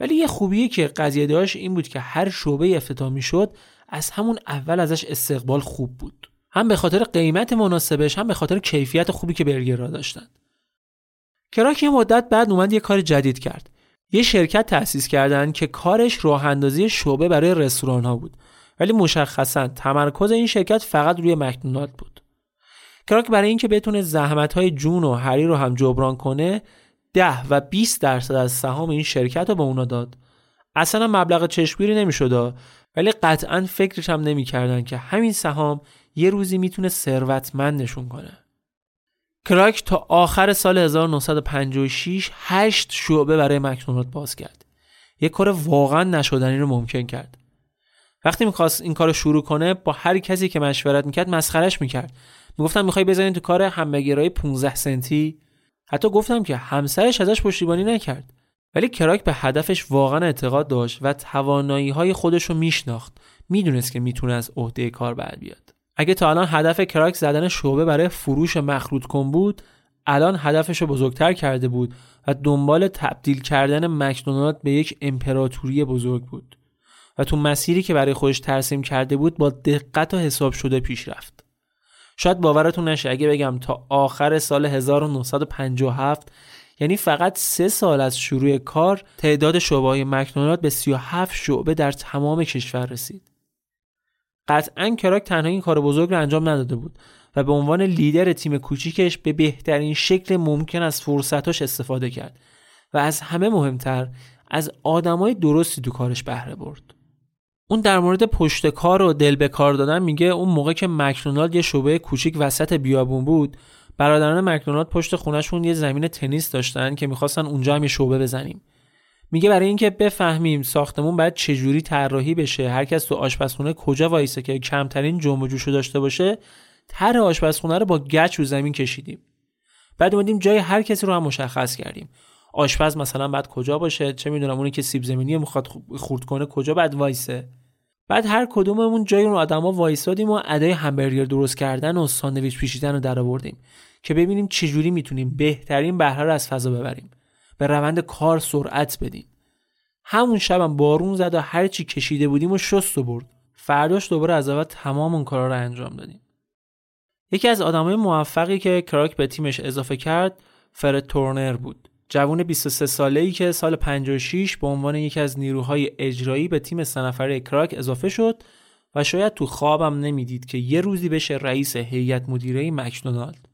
ولی یه خوبیه که قضیه داشت این بود که هر شعبه افتتاح می‌شد از همون اول ازش استقبال خوب بود. هم به خاطر قیمت مناسبش هم به خاطر کیفیت خوبی که برگر را داشتن کراک یه مدت بعد اومد یه کار جدید کرد. یه شرکت تأسیس کردن که کارش راه اندازی شعبه برای رستوران ها بود. ولی مشخصا تمرکز این شرکت فقط روی مکدونالد بود. کراک برای اینکه بتونه زحمت های جون و هری رو هم جبران کنه ده و 20 درصد از سهام این شرکت رو به اونا داد. اصلا مبلغ چشمگیری نمی‌شد ولی قطعا فکرش هم نمی‌کردن که همین سهام یه روزی می‌تونه ثروتمندشون کنه. کراک تا آخر سال 1956 هشت شعبه برای مکدونالد باز کرد. یک کار واقعا نشدنی رو ممکن کرد. وقتی می‌خواست این کار رو شروع کنه با هر کسی که مشورت می‌کرد مسخرش می‌کرد. می‌گفتم می‌خوای بزنین تو کار همبرگرای 15 سنتی؟ حتی گفتم که همسرش ازش پشتیبانی نکرد. ولی کراک به هدفش واقعا اعتقاد داشت و توانایی های خودش رو میشناخت. می‌دونست که می‌تونه از عهده کار بر بیاد. اگه تا الان هدف کراک زدن شعبه برای فروش مخلوط کن بود الان هدفش رو بزرگتر کرده بود و دنبال تبدیل کردن مکدونالد به یک امپراتوری بزرگ بود و تو مسیری که برای خودش ترسیم کرده بود با دقت و حساب شده پیش رفت. شاید باورتون نشه اگه بگم تا آخر سال 1957 یعنی فقط سه سال از شروع کار تعداد شعبه های مکدونالد به 37 شعبه در تمام کشور رسید. قطعا کراک تنها این کار بزرگ رو انجام نداده بود و به عنوان لیدر تیم کوچیکش به بهترین شکل ممکن از فرصتاش استفاده کرد و از همه مهمتر از آدمای درستی تو کارش بهره برد. اون در مورد پشت کار و دل به کار دادن میگه اون موقع که مکدونالد یه شعبه کوچیک وسط بیابون بود برادران مکدونالد پشت خونهشون یه زمین تنیس داشتن که می‌خواستن اونجا هم یه شعبه بزنیم میگه برای اینکه بفهمیم ساختمون باید چجوری طراحی بشه هر کس تو آشپزخونه کجا وایسه که کمترین جنب و جوشو داشته باشه طرح آشپزخونه رو با گچ رو زمین کشیدیم. بعد اومدیم جای هر کسی رو هم مشخص کردیم. آشپز مثلا بعد کجا باشه؟ چه می‌دونم اونی که سیب زمینی می‌خواد خورد کنه کجا بعد وایسه؟ بعد هر کدوممون جای اون آدما وایسادیم و ادای همبرگر درست کردن و ساندویچ پیچیدن رو درآوردیم که ببینیم چجوری می‌تونیم بهترین بهره رو از فضا ببریم. به روند کار سرعت بدیم همون شبم بارون زد و هر چی کشیده بودیم و شست و برد. فرداش دوباره از اول تمام اون کارا رو انجام دادیم. یکی از آدمای موفقی که کراک به تیمش اضافه کرد فرد تورنر بود. جوون 23 ساله ای که سال 56 به عنوان یکی از نیروهای اجرایی به تیم سه کراک اضافه شد و شاید تو خوابم نمی‌دید که یه روزی بشه رئیس هیئت مدیره مکدونالد.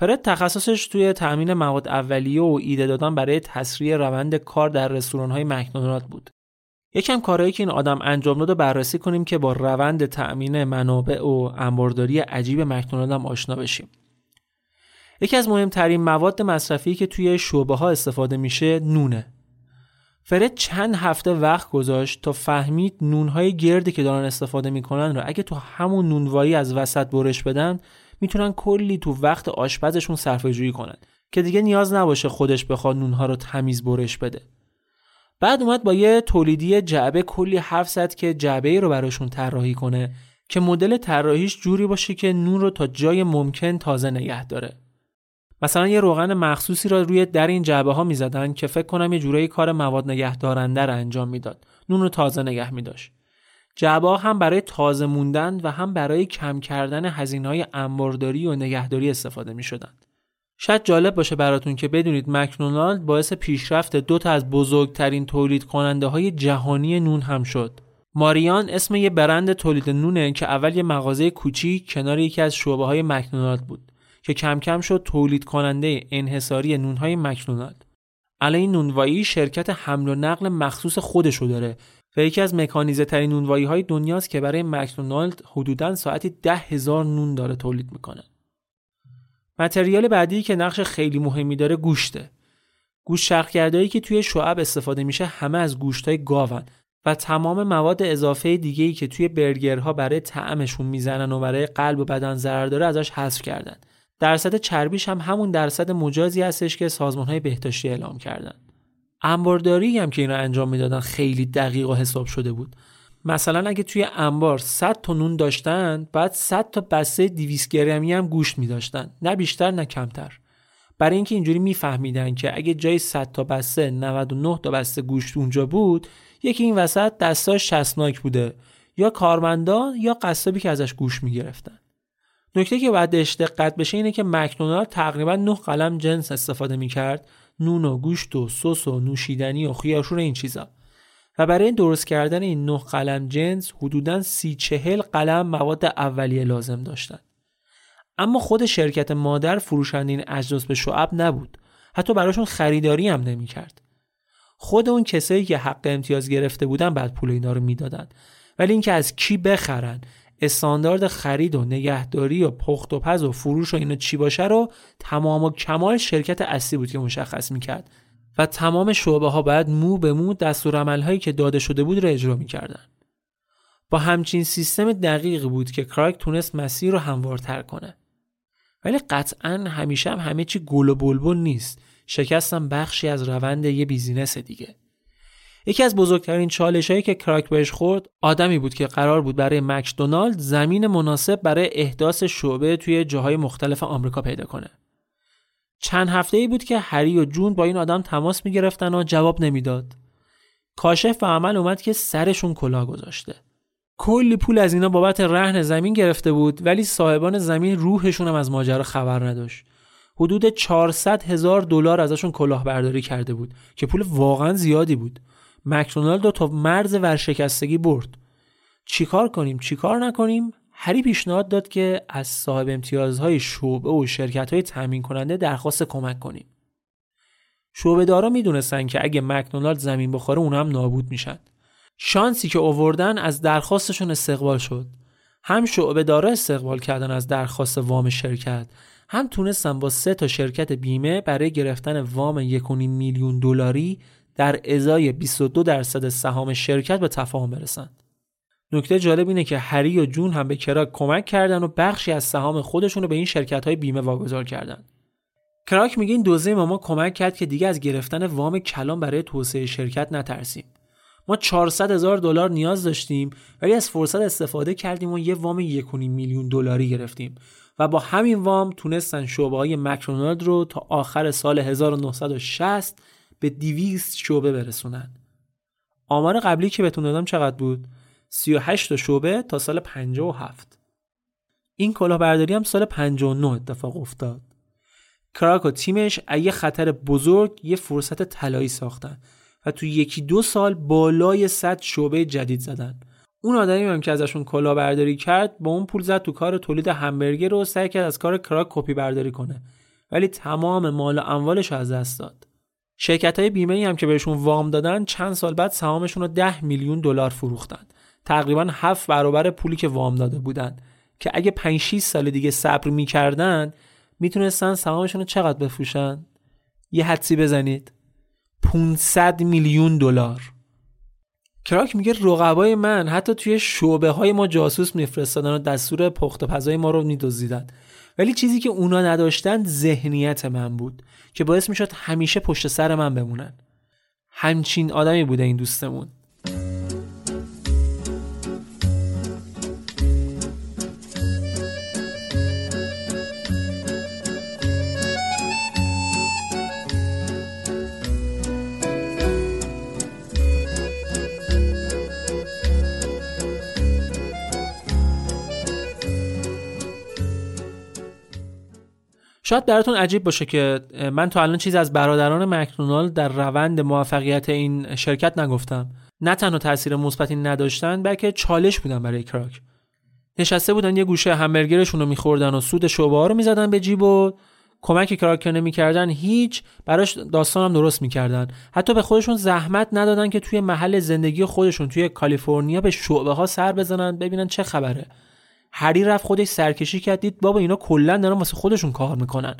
فرد تخصصش توی تأمین مواد اولیه و ایده دادن برای تسریع روند کار در رستوران های مکدونالد بود. یکم کارهایی که این آدم انجام داد بررسی کنیم که با روند تأمین منابع و انبارداری عجیب مکدونالد هم آشنا بشیم. یکی از مهمترین مواد مصرفی که توی شعبه ها استفاده میشه نونه. فرد چند هفته وقت گذاشت تا فهمید نونهای گردی که دارن استفاده می‌کنن رو اگه تو همون نونوایی از وسط برش بدن می‌تونن کلی تو وقت آشپزشون صرفه جویی کنن که دیگه نیاز نباشه خودش بخواد نونها رو تمیز برش بده. بعد اومد با یه تولیدی جعبه کلی حرف زد که جعبه ای رو براشون طراحی کنه که مدل طراحیش جوری باشه که نون رو تا جای ممکن تازه نگه داره. مثلا یه روغن مخصوصی را روی در این جعبه ها می‌زدن که فکر کنم یه جورایی کار مواد نگه دارنده را انجام می‌داد نون رو تازه نگه می داشت جعبه ها هم برای تازه موندن و هم برای کم کردن هزینه های انبارداری و نگهداری استفاده می شدن. شاید جالب باشه براتون که بدونید مکدونالد باعث پیشرفت دو تا از بزرگترین تولید کننده های جهانی نون هم شد. ماریان اسم یه برند تولید نونه که اول یه مغازه کوچیک کنار یکی از شعبه های مکدونالد بود. که کم کم شد تولید کننده انحصاری نونهای مکدونالد. الان این نونوایی شرکت حمل و نقل مخصوص خودشو داره و یکی از مکانیزه ترین نونوایی های دنیاست که برای مکدونالد حدوداً ساعتی ده هزار نون داره تولید می‌کنه. متریال بعدی که نقش خیلی مهمی داره گوشته. گوشت شرخگردایی که توی شعب استفاده میشه همه از گوشتای گاون و تمام مواد اضافه دیگه ای که توی برگرها برای طعمشون می‌زنن و برای قلب و بدن ضرر داره ازش حذف کردن. درصد چربیش هم همون درصد مجازی هستش که سازمان های بهداشتی اعلام کردن انبارداری هم که اینا انجام می‌دادن خیلی دقیق و حساب شده بود. مثلا اگه توی انبار 100 تا نون داشتن بعد 100 تا بسته 200 گرمی هم گوشت می داشتن نه بیشتر نه کمتر. برای اینکه اینجوری میفهمیدن که اگه جای 100 تا بسته 99 تا بسته گوشت اونجا بود یکی این وسط دستاش شسناک بوده. یا کارمندان یا قصابی که ازش گوش می‌گرفتن. نکته که باید دقت بشه اینه که مکدونالد تقریبا نه قلم جنس استفاده می‌کرد. نون و گوشت و سس و نوشیدنی و خیارشور این چیزا. و برای درست کردن این نه قلم جنس حدودا سی چهل قلم مواد اولیه لازم داشتند اما خود شرکت مادر فروشنده این اجناس به شعب نبود. حتی براشون خریداری هم نمی‌کرد. خود اون کسایی که حق امتیاز گرفته بودن بعد پول اینا رو می‌دادن. ولی اینکه از کی بخرن استاندارد خرید و نگهداری و پخت و پز و فروش و اینا چی باشه رو تمام و کمال شرکت اصلی بود که مشخص می‌کرد. و تمام شعبه ها باید مو به مو دستور هایی که داده شده بود رو اجرا می‌کردن. با همچین سیستم دقیق بود که کراک تونست مسیر رو هموارتر کنه. ولی قطعا همیشه هم همه چی گل و بلبل نیست. شکستم بخشی از روند یه business دیگه. یکی از بزرگترین چالش هایی که کراک بهش خورد آدمی بود که قرار بود برای مکدونالد زمین مناسب برای احداث شعبه توی جاهای مختلف آمریکا پیدا کنه. چند هفته ای بود که هری و جون با این آدم تماس می گرفتن و جواب نمی‌داد. کاشف به عمل اومد که سرشون کلاه گذاشته کلی پول از اینا بابت رهن زمین گرفته بود ولی صاحبان زمین روحشون هم از ماجرا خبر نداشت حدود 400 هزار دلار ازشون کلاهبرداری کرده بود که پول واقعا زیادی بود مکدونالد تا مرز ورشکستگی برد. چیکار کنیم؟ چیکار نکنیم؟ هری پیشنهاد داد که از صاحب امتیازهای شعبه و شرکت های تامین کننده درخواست کمک کنیم. شعبه دارا می‌دونستن که اگه مکدونالد زمین بخوره اون هم نابود میشن. شانسی که اووردن از درخواستشون استقبال شد. هم شعبه دارا استقبال کردن از درخواست وام شرکت هم تونستن با سه تا شرکت بیمه برای گرفتن وام 1.5 میلیون دلاری در ازای 22 درصد سهام شرکت به تفاهم برسن. نکته جالب اینه که هری و جون هم به کراک کمک کردن و بخشی از سهام خودشون رو به این شرکت های بیمه واگذار کردن. کراک میگه این دوزه ما کمک کرد که دیگه از گرفتن وام کلان برای توسعه شرکت نترسیم. ما 400 هزار دلار نیاز داشتیم ولی از فرصت استفاده کردیم و یه وام 1.5 میلیون دلاری گرفتیم و با همین وام تونستن شعبه های مکدونالد رو تا آخر سال 1960 به 200 شعبه برسونن. آمار قبلی که بهتون دادم چقدر بود؟ 38 تا شعبه تا سال 57. این کلاهبرداری هم سال 59 اتفاق افتاد. کراک و تیمش اگه خطر بزرگ یه فرصت طلایی ساختن و تو یکی دو سال بالای 100 شعبه جدید زدن اون آدمی هم که ازشون کلاهبرداری کرد با اون پول زد تو کار تولید همبرگر رو سعی کرد از کار کراک کپی برداری کنه ولی تمام مال و اموالش از دست داد شرکت های بیمه هم که بهشون وام دادن چند سال بعد سهامشون رو 10 میلیون دلار فروختن. تقریبا هفت برابر پولی که وام داده بودن. که اگه 5 6 سال دیگه صبر می‌کردن می‌تونستن سهامشون رو چقدر بفروشن؟ یه حدسی بزنید. 500 میلیون دلار. کراک میگه رقبای من حتی توی شعبه های ما جاسوس میفرستادن و دستور پخت پزای ما رو میدزدیدن. ولی چیزی که اونا نداشتن ذهنیت من بود که باعث می‌شد همیشه پشت سر من بمونن. همچین آدمی بوده این دوستمون. شاید براتون عجیب باشه که من تا الان چیز از برادران مکدونالد در روند موفقیت این شرکت نگفتم. نه تنها تاثیر مثبتی نداشتن بلکه چالش بودن برای کراک. نشسته بودن یه گوشه همبرگرشون رو میخوردن و سود شعبه رو می‌زدن به جیب و کمک کراک نمی‌کردن. هیچ براش داستان هم درست می‌کردن. حتی به خودشون زحمت ندادن که توی محل زندگی خودشون توی کالیفرنیا به شعبه ها سر بزنن ببینن چه خبره. هری رفت خودش سرکشی کرد دید بابا اینا کلا دارن واسه خودشون کار می‌کنن.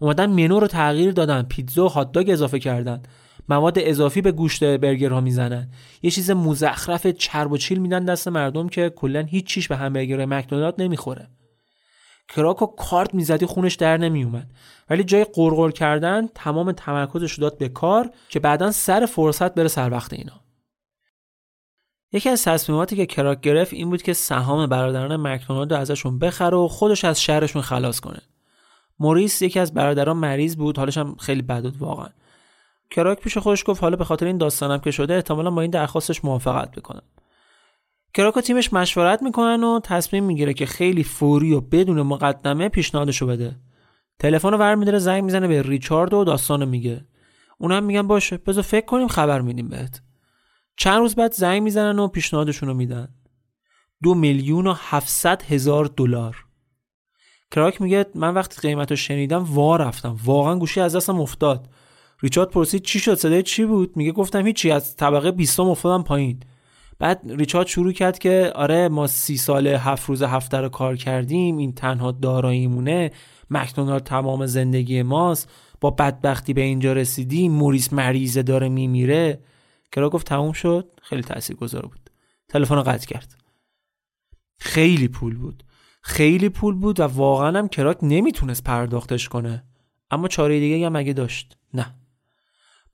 اومدن منو رو تغییر دادن پیتزا و هات اضافه کردن. مواد اضافی به گوشت برگرها می‌زنن. یه چیز مزخرف چرب و چیل میدن دست مردم که کلا هیچ چیش به همبرگر مکدونالد نمی‌خوره. کراکو کارت می‌زدی خونش در نمیومد ولی جای قرقر کردن تمام تمرکزش داد به کار که بعدا سر فرصت بره سر وقت اینا. یکی از تصمیماتی که کراک گرفت این بود که سهام برادران مکدونالد رو ازشون بخره و خودش از شهرشون خلاص کنه. موریس یکی از برادران مریض بود حالش هم خیلی بد بود واقعا. کراک پیش خودش گفت حالا به خاطر این داستانم که شده احتمالا با این درخواستش موافقت بکنن کراک و تیمش مشورت می‌کنن و تصمیم می‌گیره که خیلی فوری و بدون مقدمه پیشنهادشو بده. تلفن رو ور میداره زنگ می‌زنه به ریچارد و داستانو میگه. اونم میگن باشه بذار فکر کنیم خبر میدیم بهت. چند روز بعد زنگ می‌زنن و پیشنهادشون رو میدن. دو میلیون و هفتصد هزار دلار. کراک میگه من وقتی قیمت رو شنیدم وا رفتم. واقعا گوشی از دستم افتاد. ریچارد پرسید چی شد؟ صدای چی بود؟ میگه گفتم هیچی از طبقه بیستم افتادم پایین. بعد ریچارد شروع کرد که آره ما سی ساله هفت روز هفته رو کار کردیم این تنها داراییمونه. مکدونالد تمام زندگی ماست. با بدبختی به اینجا رسیدیم موریس مریضه داره میمیره. کرا گفت تموم شد. خیلی تاثیرگذار بود. تلفن رو قطع کرد. خیلی پول بود. خیلی پول بود و واقعا هم کراک نمی‌تونست پرداختش کنه. اما چاره دیگه هم اگه داشت. نه.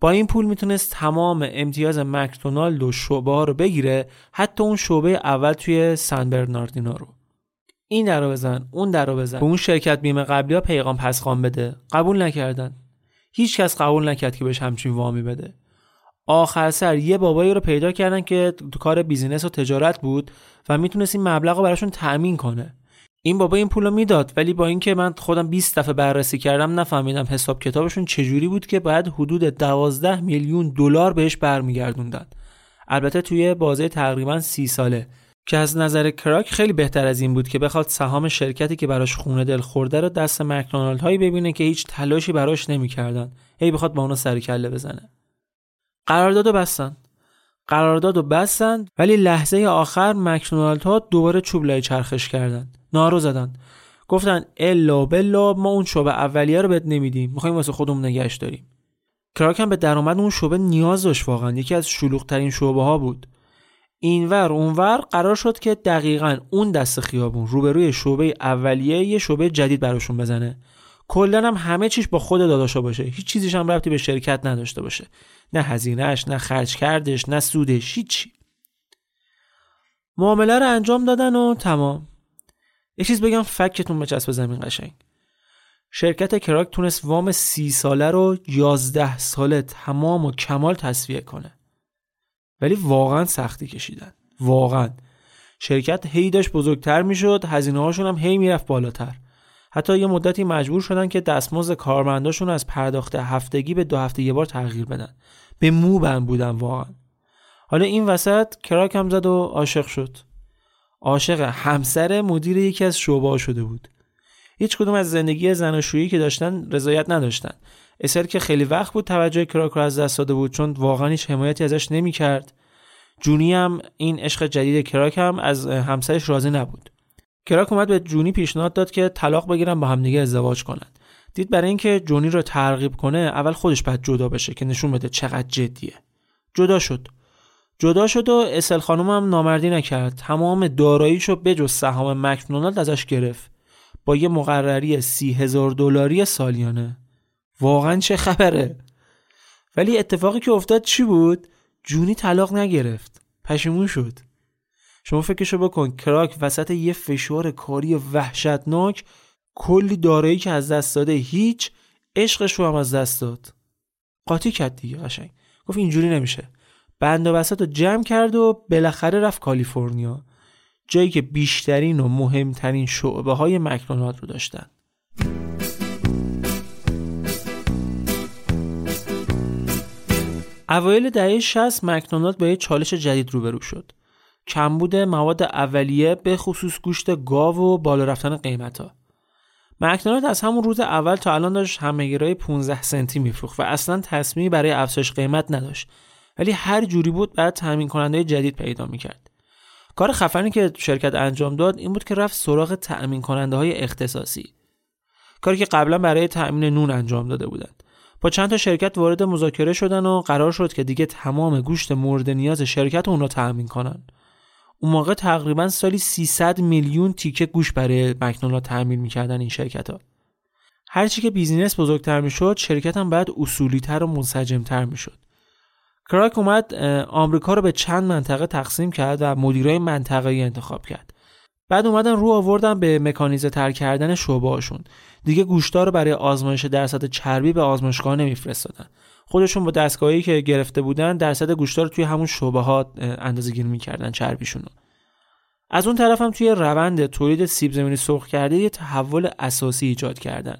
با این پول می‌تونست تمام امتیاز مکدونالد و شعبه ها رو بگیره حتی اون شعبه اول توی سن برناردینو رو. این در بزن اون در رو بزن. به اون شرکت بیمه قبلی ها پیغام پس بده. قبول نکردن. هیچ کس قبول نکرد که بهش همچین وامی بده. آخر سر یه بابایی رو پیدا کردن که تو کار بیزینس و تجارت بود و می‌تونست این مبلغ رو براشون تأمین کنه. این بابا این پول رو می‌داد ولی با اینکه من خودم 20 دفعه بررسی کردم نفهمیدم حساب کتابشون چجوری بود که بعد حدود 12 میلیون دلار بهش برمیگردوندن. البته توی بازه تقریبا سی ساله. که از نظر کراک خیلی بهتر از این بود که بخواد سهام شرکتی که براش خونه دل خورده رو دست مکدونالد هایی ببینه که هیچ تلاشی براش نمی‌کردن. هی بخواد با اونا سر کله بزنه. قرارداد و بستن. قرارداد و بستن ولی لحظه آخر مکدونالد ها دوباره چوب لای چرخش کردن. نارو زدن. گفتن الا بلا ما اون شعبه اولیه رو بهت نمیدیم. می‌خوایم واسه خودمون نگهش داریم. کراک هم به درآمد اون شعبه نیاز داشت واقعا. یکی از شلوغ ترین شعبه ها بود. اینور اونور قرار شد که دقیقا اون دست خیابون روبروی شعبه اولیه یه شعبه جدید براشون بزنه. کلا هم همه چیش با خود داداشا باشه. هیچ چیزیش هم ربطی به شرکت نداشته باشه. نه هزینهش نه خرج کردش نه سودش هیچی معامله رو انجام دادن و تمام. یه چیز بگم فکتون به چسب زمین قشنگ. شرکت کراک تونست وام سی ساله رو یازده ساله تمام و کمال تصویه کنه. ولی واقعا سختی کشیدن. واقعا. شرکت هی داشت بزرگتر می‌شد هزینه هاشون هم هی می‌رفت بالاتر. حتی یه مدتی مجبور شدن که دستمزد کارمنداشون از پرداخت هفتگی به دو هفته یه بار تغییر بدن. به مو بند بودن واقعا. حالا این وسط کراک هم زد و عاشق شد. عاشق همسر مدیر یکی از شعبه شده بود. هیچ کدوم از زندگی زناشویی که داشتن رضایت نداشتن. اسر که خیلی وقت بود توجه کراک رو از دست داده بود چون واقعا هیچ حمایتی ازش نمی‌کرد. جونی هم این عشق جدید کراک هم از همسرش راضی نبود. کراک اومد به جونی پیشنهاد داد که طلاق بگیرن با همدیگه ازدواج کنن. دید برای اینکه جونی رو ترغیب کنه اول خودش باید جدا بشه که نشون بده چقدر جدیه. جدا شد. جدا شد و اسل خانم هم نامردی نکرد. تمام داراییشو بجز سهام مکدونالد ازش گرفت. با یه مقرری سی هزار دلاری سالیانه. واقعا چه خبره. ولی اتفاقی که افتاد چی بود؟ جونی طلاق نگرفت. پشیمون شد. شما فکرشو بکن کراک وسط یه فشار کاری وحشتناک کلی دارایی که از دست داده هیچ عشقش رو هم از دست داد. قاطی کرد دیگه قشنگ. گفت اینجوری نمیشه. بند و بسط رو جمع کرد و بالاخره رفت کالیفرنیا. جایی که بیشترین و مهمترین شعبه های مکدونالد رو داشتن. اوایل دهه 60 مکدونالد با یه چالش جدید روبرو شد. کمبود مواد اولیه به خصوص گوشت گاو و بالا رفتن قیمت ها. از همون روز اول تا الان داشت همهگیرای 15 سنتی میفروخت و اصلا تصمیمی برای افزایش قیمت نداشت ولی هر جوری بود بعد تامین کننده جدید پیدا می‌کرد. کار خفنی که شرکت انجام داد این بود که رفت سراغ تأمین کننده های اختصاصی. کاری که قبلا برای تأمین نون انجام داده بودند. با چند تا شرکت وارد مذاکره شدن و قرار شد که دیگه تمام گوشت مورد نیاز شرکت اون رو تأمین کنن. اون موقع تقریبا سالی 300 میلیون تیکه گوش برای مکدونالد تأمین می‌کردن این شرکت ها. هرچی که بیزینس بزرگتر می‌شد شرکت هم باید اصولیتر و منسجمتر می‌شد. کراک اومد آمریکا رو به چند منطقه تقسیم کرد و مدیرای منطقه‌ای انتخاب کرد. بعد اومدن رو آوردن به مکانیزه تر کردن شعبه هاشون دیگه گوشتار رو برای آزمایش درصد چربی به آزمایشگاه نمیفرستادن خودشون با دستگاهی که گرفته بودن درصد گوشتار رو توی همون شعبه ها اندازه گیری می‌کردن چربیشون از اون طرف هم توی روند تولید سیب زمینی سرخ کرده یه تحول اساسی ایجاد کردن.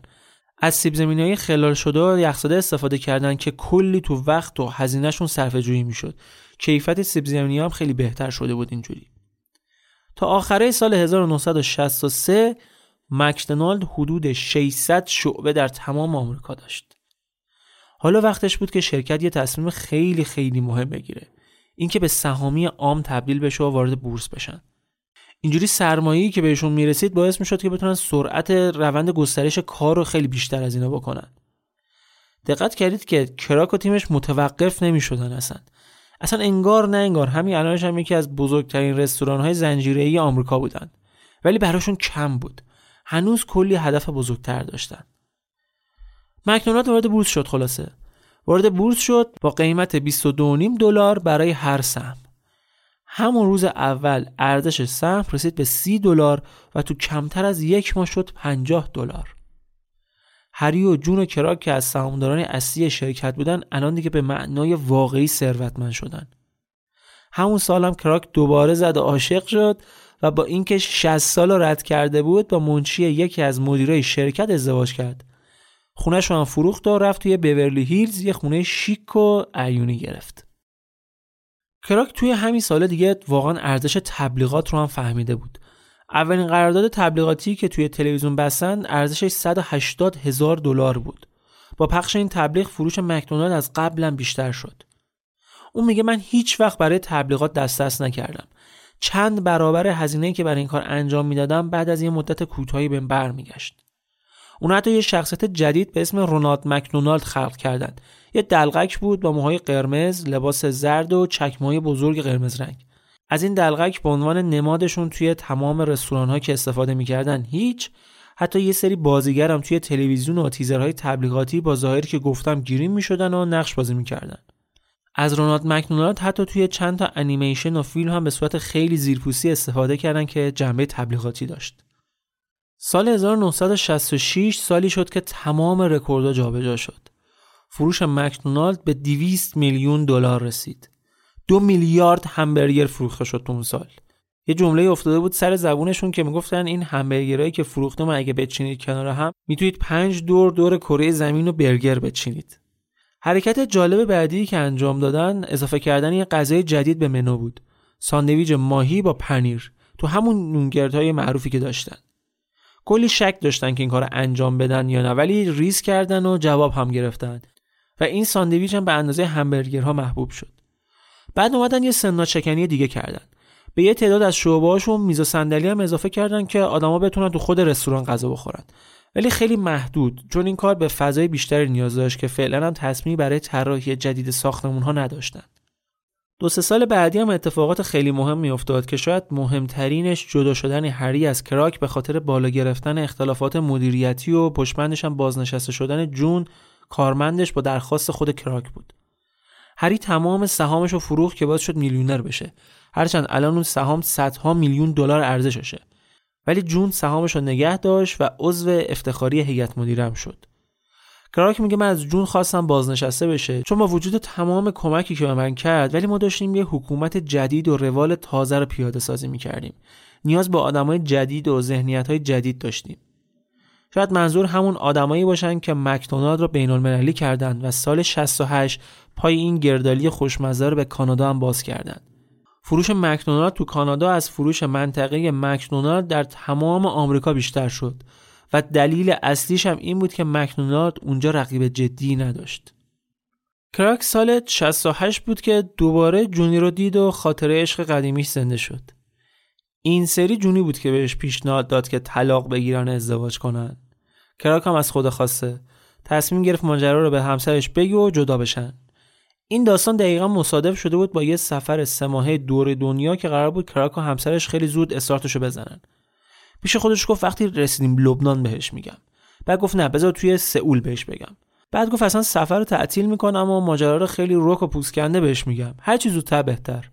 از سیب زمینی های خلال شده و یخزده استفاده کردن که کلی تو وقت و هزینهشون صرفه جویی می‌شد. کیفیت سیب زمینی هم خیلی بهتر شده بود اینجوری. تا آخره سال 1963 مکدونالد حدود 600 شعبه در تمام آمریکا داشت. حالا وقتش بود که شرکت یه تصمیم خیلی خیلی مهم بگیره. اینکه به سهامی عام تبدیل بشه و وارد بورس بشن. اینجوری سرمایه‌ای که بهشون می‌رسید باعث می‌شد که بتونن سرعت روند گسترش کار رو خیلی بیشتر از اینا بکنن. دقت کردید که کراک و تیمش متوقف نمی‌شدن اصلا. اصلا انگار نه انگار همین الانش هم یکی از بزرگترین رستوران های زنجیره آمریکا بودن ولی براشون کم بود هنوز کلی هدف بزرگتر داشتن مکدونالد وارد بورس شد خلاصه. وارد بورس شد با قیمت 22.5 دلار برای هر سهم. همون روز اول ارزش سهم رسید به 30 دلار و تو کمتر از یک ماه شد 50 دلار. هری و جون و کراک که از سهامداران اصلی شرکت بودن الان دیگه به معنای واقعی ثروتمند شدن. همون سالم کراک دوباره زد و عاشق شد و با اینکه 60 سال رد کرده بود با منشی یکی از مدیرای شرکت ازدواج کرد. خونش رو هم فروخت و رفت توی بیورلی هیلز یه خونه شیک و عیونی گرفت. کراک توی همین سال دیگه واقعا ارزش تبلیغات رو هم فهمیده بود. اولین قرارداد تبلیغاتی که توی تلویزیون بستن ارزشش 180 هزار دلار بود. با پخش این تبلیغ فروش مکدونالد از قبلا بیشتر شد. اون میگه من هیچ وقت برای تبلیغات دست دست نکردم. چند برابر هزینه که برای این کار انجام می‌دادم بعد از یه مدت کوتاهی بهم برمیگشت. اون حتی یه شخصیت جدید به اسم رونالد مکدونالد خلق کردن. یه دلغک بود با موهای قرمز لباس زرد و چکمه بزرگ قرمز رنگ. از این دلغک به عنوان نمادشون توی تمام رستوران ها که استفاده می‌کردن هیچ. حتی یه سری بازیگرم توی تلویزیون و تیزرهای تبلیغاتی با ظاهری که گفتم گیریم می‌شدن و نقش بازی می‌کردن. از رونالد مکدونالد حتی توی چند تا انیمیشن و فیلم هم به صورت خیلی زیرپوستی استفاده کردن که جنبه تبلیغاتی داشت. سال 1966 سالی شد که تمام رکوردها جابجا شد. فروش مکدونالد به 200 میلیون دلار رسید. دو میلیارد همبرگر فروخته شد اون سال. یه جمله افتاده بود سر زبونشون که می‌گفتن این همبرگرهایی که فروختم اگه بچینید کنار هم می‌تونید پنج دور دور کره زمین رو برگر بچینید. حرکت جالب بعدی که انجام دادن اضافه کردن یه غذای جدید به منو بود. ساندویچ ماهی با پنیر تو همون نون گردهای معروفی که داشتن. کلی شک داشتن که این کار انجام بدن یا نه ولی ریسک کردن و جواب هم گرفتن و این ساندویچ هم به اندازه همبرگرها محبوب شد. بعد اومدن یه سنا چکنی دیگه کردن. به یه تعداد از شعبه‌هاشون میز و صندلی هم اضافه کردن که آدما بتونن تو خود رستوران غذا بخورن. ولی خیلی محدود چون این کار به فضای بیشتری نیاز داشت که فعلا هم تصمیمی برای طراحی جدید ساختمون ها نداشتن. دو سه سال بعدی هم اتفاقات خیلی مهم می افتاد که شاید مهمترینش جدا شدن هری از کراک به خاطر بالا گرفتن اختلافات مدیریتی و پشمندش هم بازنشسته شدن جون کارمندش با درخواست خود کراک بود. هری تمام سهامش رو فروخت که باعث شد میلیونر بشه. هرچند الان اون سهام صدها میلیون دلار ارزششه. ولی جون سهامش رو نگه داشت و عضو افتخاری هیئت مدیرم شد کراک میگه من از جون خواستم بازنشسته بشه چون با وجود تمام کمکی که به من کرد ولی ما داشتیم یه حکومت جدید و روال تازه رو پیاده سازی می‌کردیم. نیاز به آدمای جدید و ذهنیت های جدید داشتیم. شاید منظور همون آدمایی باشن که مکدونالد رو بین المللی کردند و سال 68 پای این گردالی خوشمزه رو به کانادا هم باز کردند فروش مکدونالد تو کانادا از فروش منطقه مکدونالد در تمام آمریکا بیشتر شد. و دلیل اصلیش هم این بود که مکدونالد اونجا رقیب جدی نداشت. کراک سال 68 بود که دوباره جونی رو دید و خاطره عشق قدیمیش زنده شد. این سری جونی بود که بهش پیشنهاد داد که طلاق بگیرن ازدواج کنن. کراک هم از خود خواسته. تصمیم گرفت ماجرا رو به همسرش بگی و جدا بشن. این داستان دقیقا مصادف شده بود با یه سفر سه دور دنیا که قرار بود کراک و همسرش خیلی زود استارتشو بزنن پیش خودش گفت وقتی رسیدیم لبنان بهش میگم. بعد گفت نه بذار توی سئول بهش بگم. بعد گفت اصلا سفر رو تعطیل می‌کنم و ماجرا رو خیلی رک و پوسکنده بهش میگم. هر چی زودتر بهتر.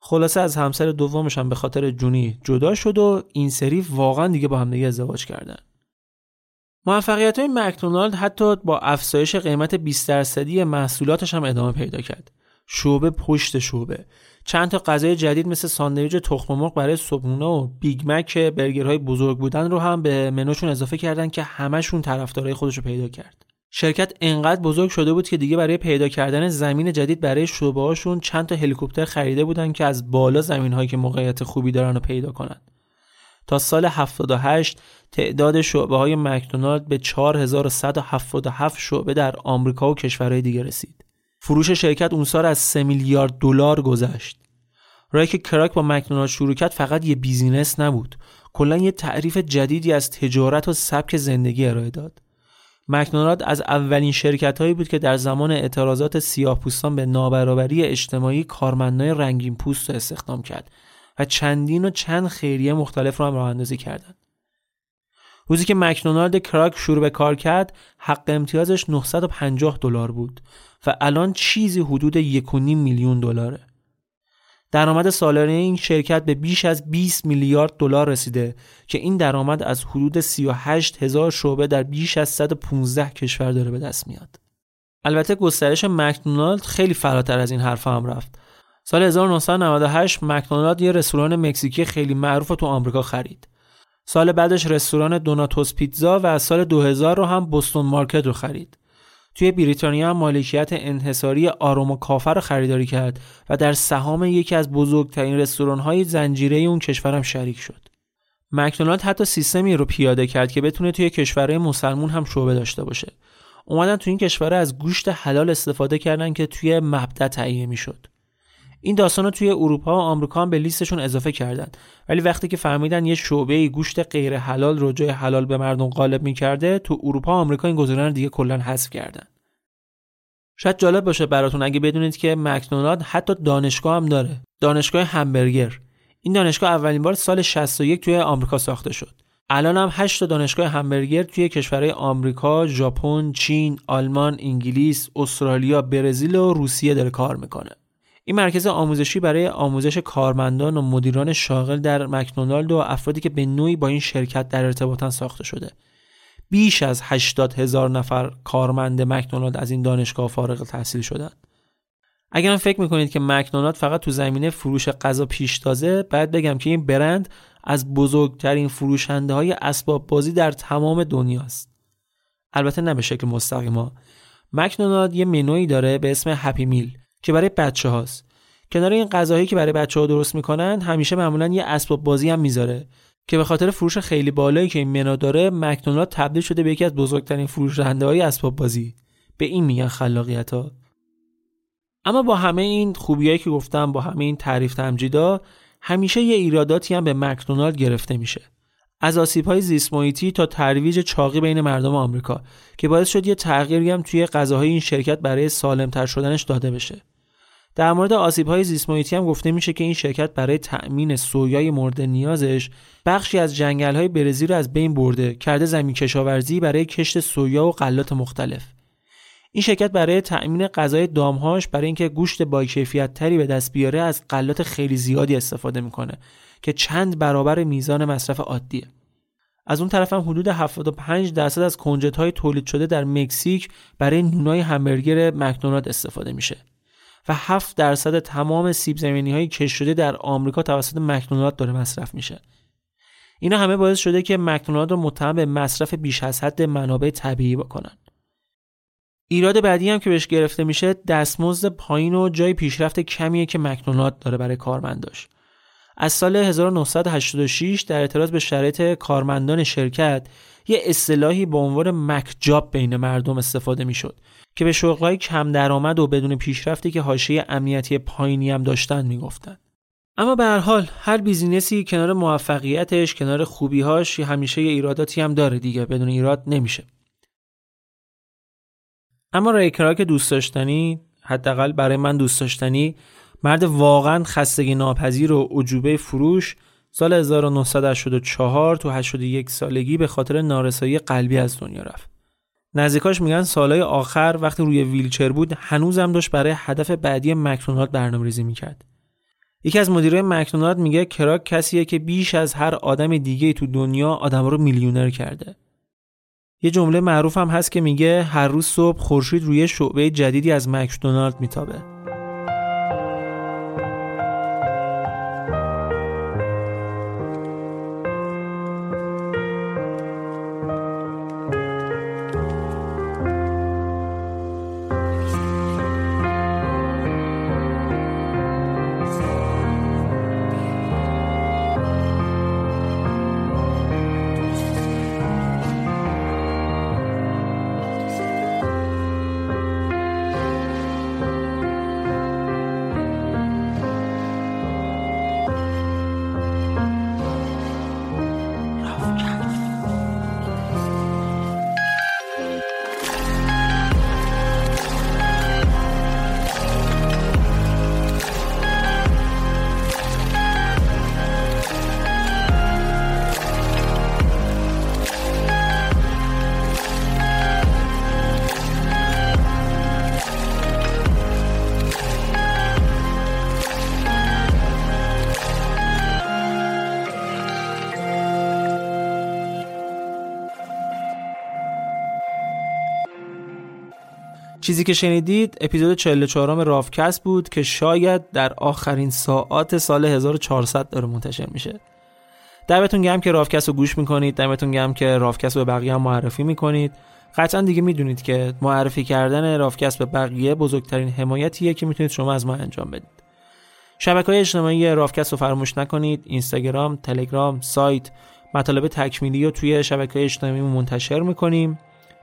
خلاصه از همسر دومش هم به خاطر جونی جدا شد و این سری واقعا دیگه با هم دیگه ازدواج کردن. موفقیت های مکدونالد حتی با افزایش قیمت 20 درصدی محصولاتش هم ادامه پیدا کرد. شعبه پشت شعبه. چند تا غذای جدید مثل ساندویچ تخم مرغ برای صبحونه و بیگ مک برگرهای بزرگ بودن رو هم به منوشون اضافه کردن که همشون طرفدارای خودش رو پیدا کرد. شرکت انقدر بزرگ شده بود که دیگه برای پیدا کردن زمین جدید برای شعبه هاشون چند تا هلیکوپتر خریده بودن که از بالا زمین هایی که موقعیت خوبی دارن رو پیدا کنن. تا سال 78 تعداد شعبه های مکدونالد به 4177 شعبه در آمریکا و کشورهای دیگه رسید. فروش شرکت اون سال از 3 میلیارد دلار گذشت. رای که کراک با مکدونالد شروع کرد فقط یه بیزینس نبود. کلا یه تعریف جدیدی از تجارت و سبک زندگی ارائه داد. مکدونالد از اولین شرکت هایی بود که در زمان اعتراضات سیاه پوستان به نابرابری اجتماعی کارمندای رنگین پوست استخدام کرد و چندین و چند خیریه مختلف رو هم راه اندازی کردند. روزی که مکدونالد کراک شروع به کار کرد حق امتیازش 950 دلار بود و الان چیزی حدود 1.5 میلیون دلاره درآمد سالانه این شرکت به بیش از 20 میلیارد دلار رسیده که این درآمد از حدود 38 هزار شعبه در بیش از 115 کشور داره به دست میاد. البته گسترش مکدونالد خیلی فراتر از این حرف هم رفت. سال 1998 مکدونالد یه رستوران مکزیکی خیلی معروف تو آمریکا خرید. سال بعدش رستوران دوناتوس پیتزا و سال 2000 رو هم بوستون مارکت رو خرید. توی بریتانیا هم مالکیت انحصاری آروما کافه رو خریداری کرد و در سهام یکی از بزرگترین رستوران های زنجیره اون کشورم شریک شد. مکدونالد حتی سیستمی رو پیاده کرد که بتونه توی کشورهای مسلمون هم شعبه داشته باشه. اومدن توی این کشور از گوشت حلال استفاده کردن که توی مبدا تهیه می‌شد. این داستان رو توی اروپا و آمریکا هم به لیستشون اضافه کردن. ولی وقتی که فهمیدن یه شعبه گوشت غیر حلال رو جای حلال به مردم غالب می‌کرده تو اروپا و آمریکا این گزینه رو دیگه کلا حذف کردن. شاید جالب باشه براتون اگه بدونید که مکدونالد حتی دانشگاه هم داره. دانشگاه همبرگر. این دانشگاه اولین بار سال 61 توی آمریکا ساخته شد. الان هم 8 دانشگاه همبرگر توی کشورهای آمریکا، ژاپن، چین، آلمان، انگلیس، استرالیا، برزیل و روسیه داره کار می‌کنه. این مرکز آموزشی برای آموزش کارمندان و مدیران شاغل در مکدونالد و افرادی که به نوعی با این شرکت در ارتباطن ساخته شده. بیش از 80 هزار نفر کارمند مکدونالد از این دانشگاه فارغ تحصیل شدند. اگر فکر می‌کنید که مکدونالد فقط تو زمینه فروش غذا پیش تازه بعد بگم که این برند از بزرگترین فروشنده های اسباب بازی در تمام دنیاست. البته نه به شکل مستقیما. مکدونالد یه منوی داره به اسم هپی میل که برای بچه هاست. کنار این غذاهایی که برای بچه ها درست می‌کنن همیشه معمولا یه اسباب بازی هم می‌ذاره که به خاطر فروش خیلی بالایی که این منو داره مکدونالد تبدیل شده به یکی از بزرگترین فروشنده های اسباب بازی. به این میگن خلاقیت ها اما با همه این خوبیایی که گفتم با همه این تعریف تمجیدا همیشه یه ایراداتی هم به مکدونالد گرفته میشه. از آسیب های زیست تا ترویج چاقی بین مردم آمریکا که باعث شد یه تغییری هم توی غذاهای این شرکت برای سالمتر شدنش داده بشه. در مورد آسیب های زیست هم گفته میشه که این شرکت برای تأمین سویای مورد نیازش بخشی از جنگل های برزیل رو از بین برده کرده زمین کشاورزی برای کشت سویا و غلات مختلف. این شرکت برای تأمین غذای دامهاش برای اینکه گوشت با کیفیت تری به دست بیاره از غلات خیلی زیادی استفاده می‌کنه که چند برابر میزان مصرف عادیه. از اون طرف هم حدود 75 درصد از کنجت های تولید شده در مکزیک برای نونای همبرگر مکدونالد استفاده میشه و 7 درصد تمام سیب زمینی های کش شده در آمریکا توسط مکدونالد داره مصرف میشه. اینا همه باعث شده که مکدونالد رو متهم به مصرف بیش از حد منابع طبیعی بکنن. ایراد بعدی هم که بهش گرفته میشه دستمزد پایین و جای پیشرفت کمیه که مکدونالد داره برای کارمنداش. از سال 1986 در اعتراض به شرایط کارمندان شرکت یه اصطلاحی به عنوان مکجاب بین مردم استفاده می‌شد که به شغلهای کم درآمد و بدون پیشرفتی که حاشیه امنیتی پایینی هم داشتن می‌گفتند. اما به هر حال هر بیزینسی کنار موفقیتش کنار خوبیهاش همیشه یه ایراداتی هم داره دیگه بدون ایراد نمیشه اما ریکرا که دوست داشتنی حداقل برای من دوست داشتنی مرد واقعا خستگی ناپذیر و عجوبه فروش سال 1984 تو 81 سالگی به خاطر نارسایی قلبی از دنیا رفت. نزدیکاش میگن سالهای آخر وقتی روی ویلچر بود هنوزم داشت برای هدف بعدی مکدونالد برنامه‌ریزی می‌کرد. یکی از مدیرای مکدونالد میگه کراک کسیه که بیش از هر آدم دیگه تو دنیا آدم رو میلیونر کرده. یه جمله معروف هم هست که میگه هر روز صبح خورشید روی شعبه جدیدی از مکدونالد میتابه. چیزی که شنیدید اپیزود 44 رافکست بود که شاید در آخرین ساعات سال 1400 داره منتشر میشه. دمتون گرم که رافکست رو گوش می‌کنید دمتون گرم که رافکست رو به بقیه هم معرفی می‌کنید. قطعا دیگه می‌دونید که معرفی کردن رافکست به بقیه بزرگترین حمایتیه که می‌تونید شما از ما انجام بدید. شبکه های اجتماعی رافکست رو فراموش نکنید. اینستاگرام، تلگرام، سایت مطالب تکمیلی رو توی شبکه های اجتماعی منتشر می‌کنیم.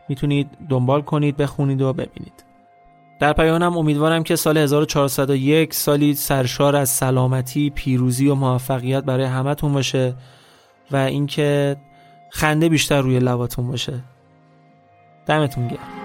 می‌تونید دنبال کنید بخونید و ببینید. در پیانم امیدوارم که سال 1401 سالی سرشار از سلامتی، پیروزی و موفقیت برای همتون باشه و اینکه خنده بیشتر روی لباتون باشه. دمتون گرم.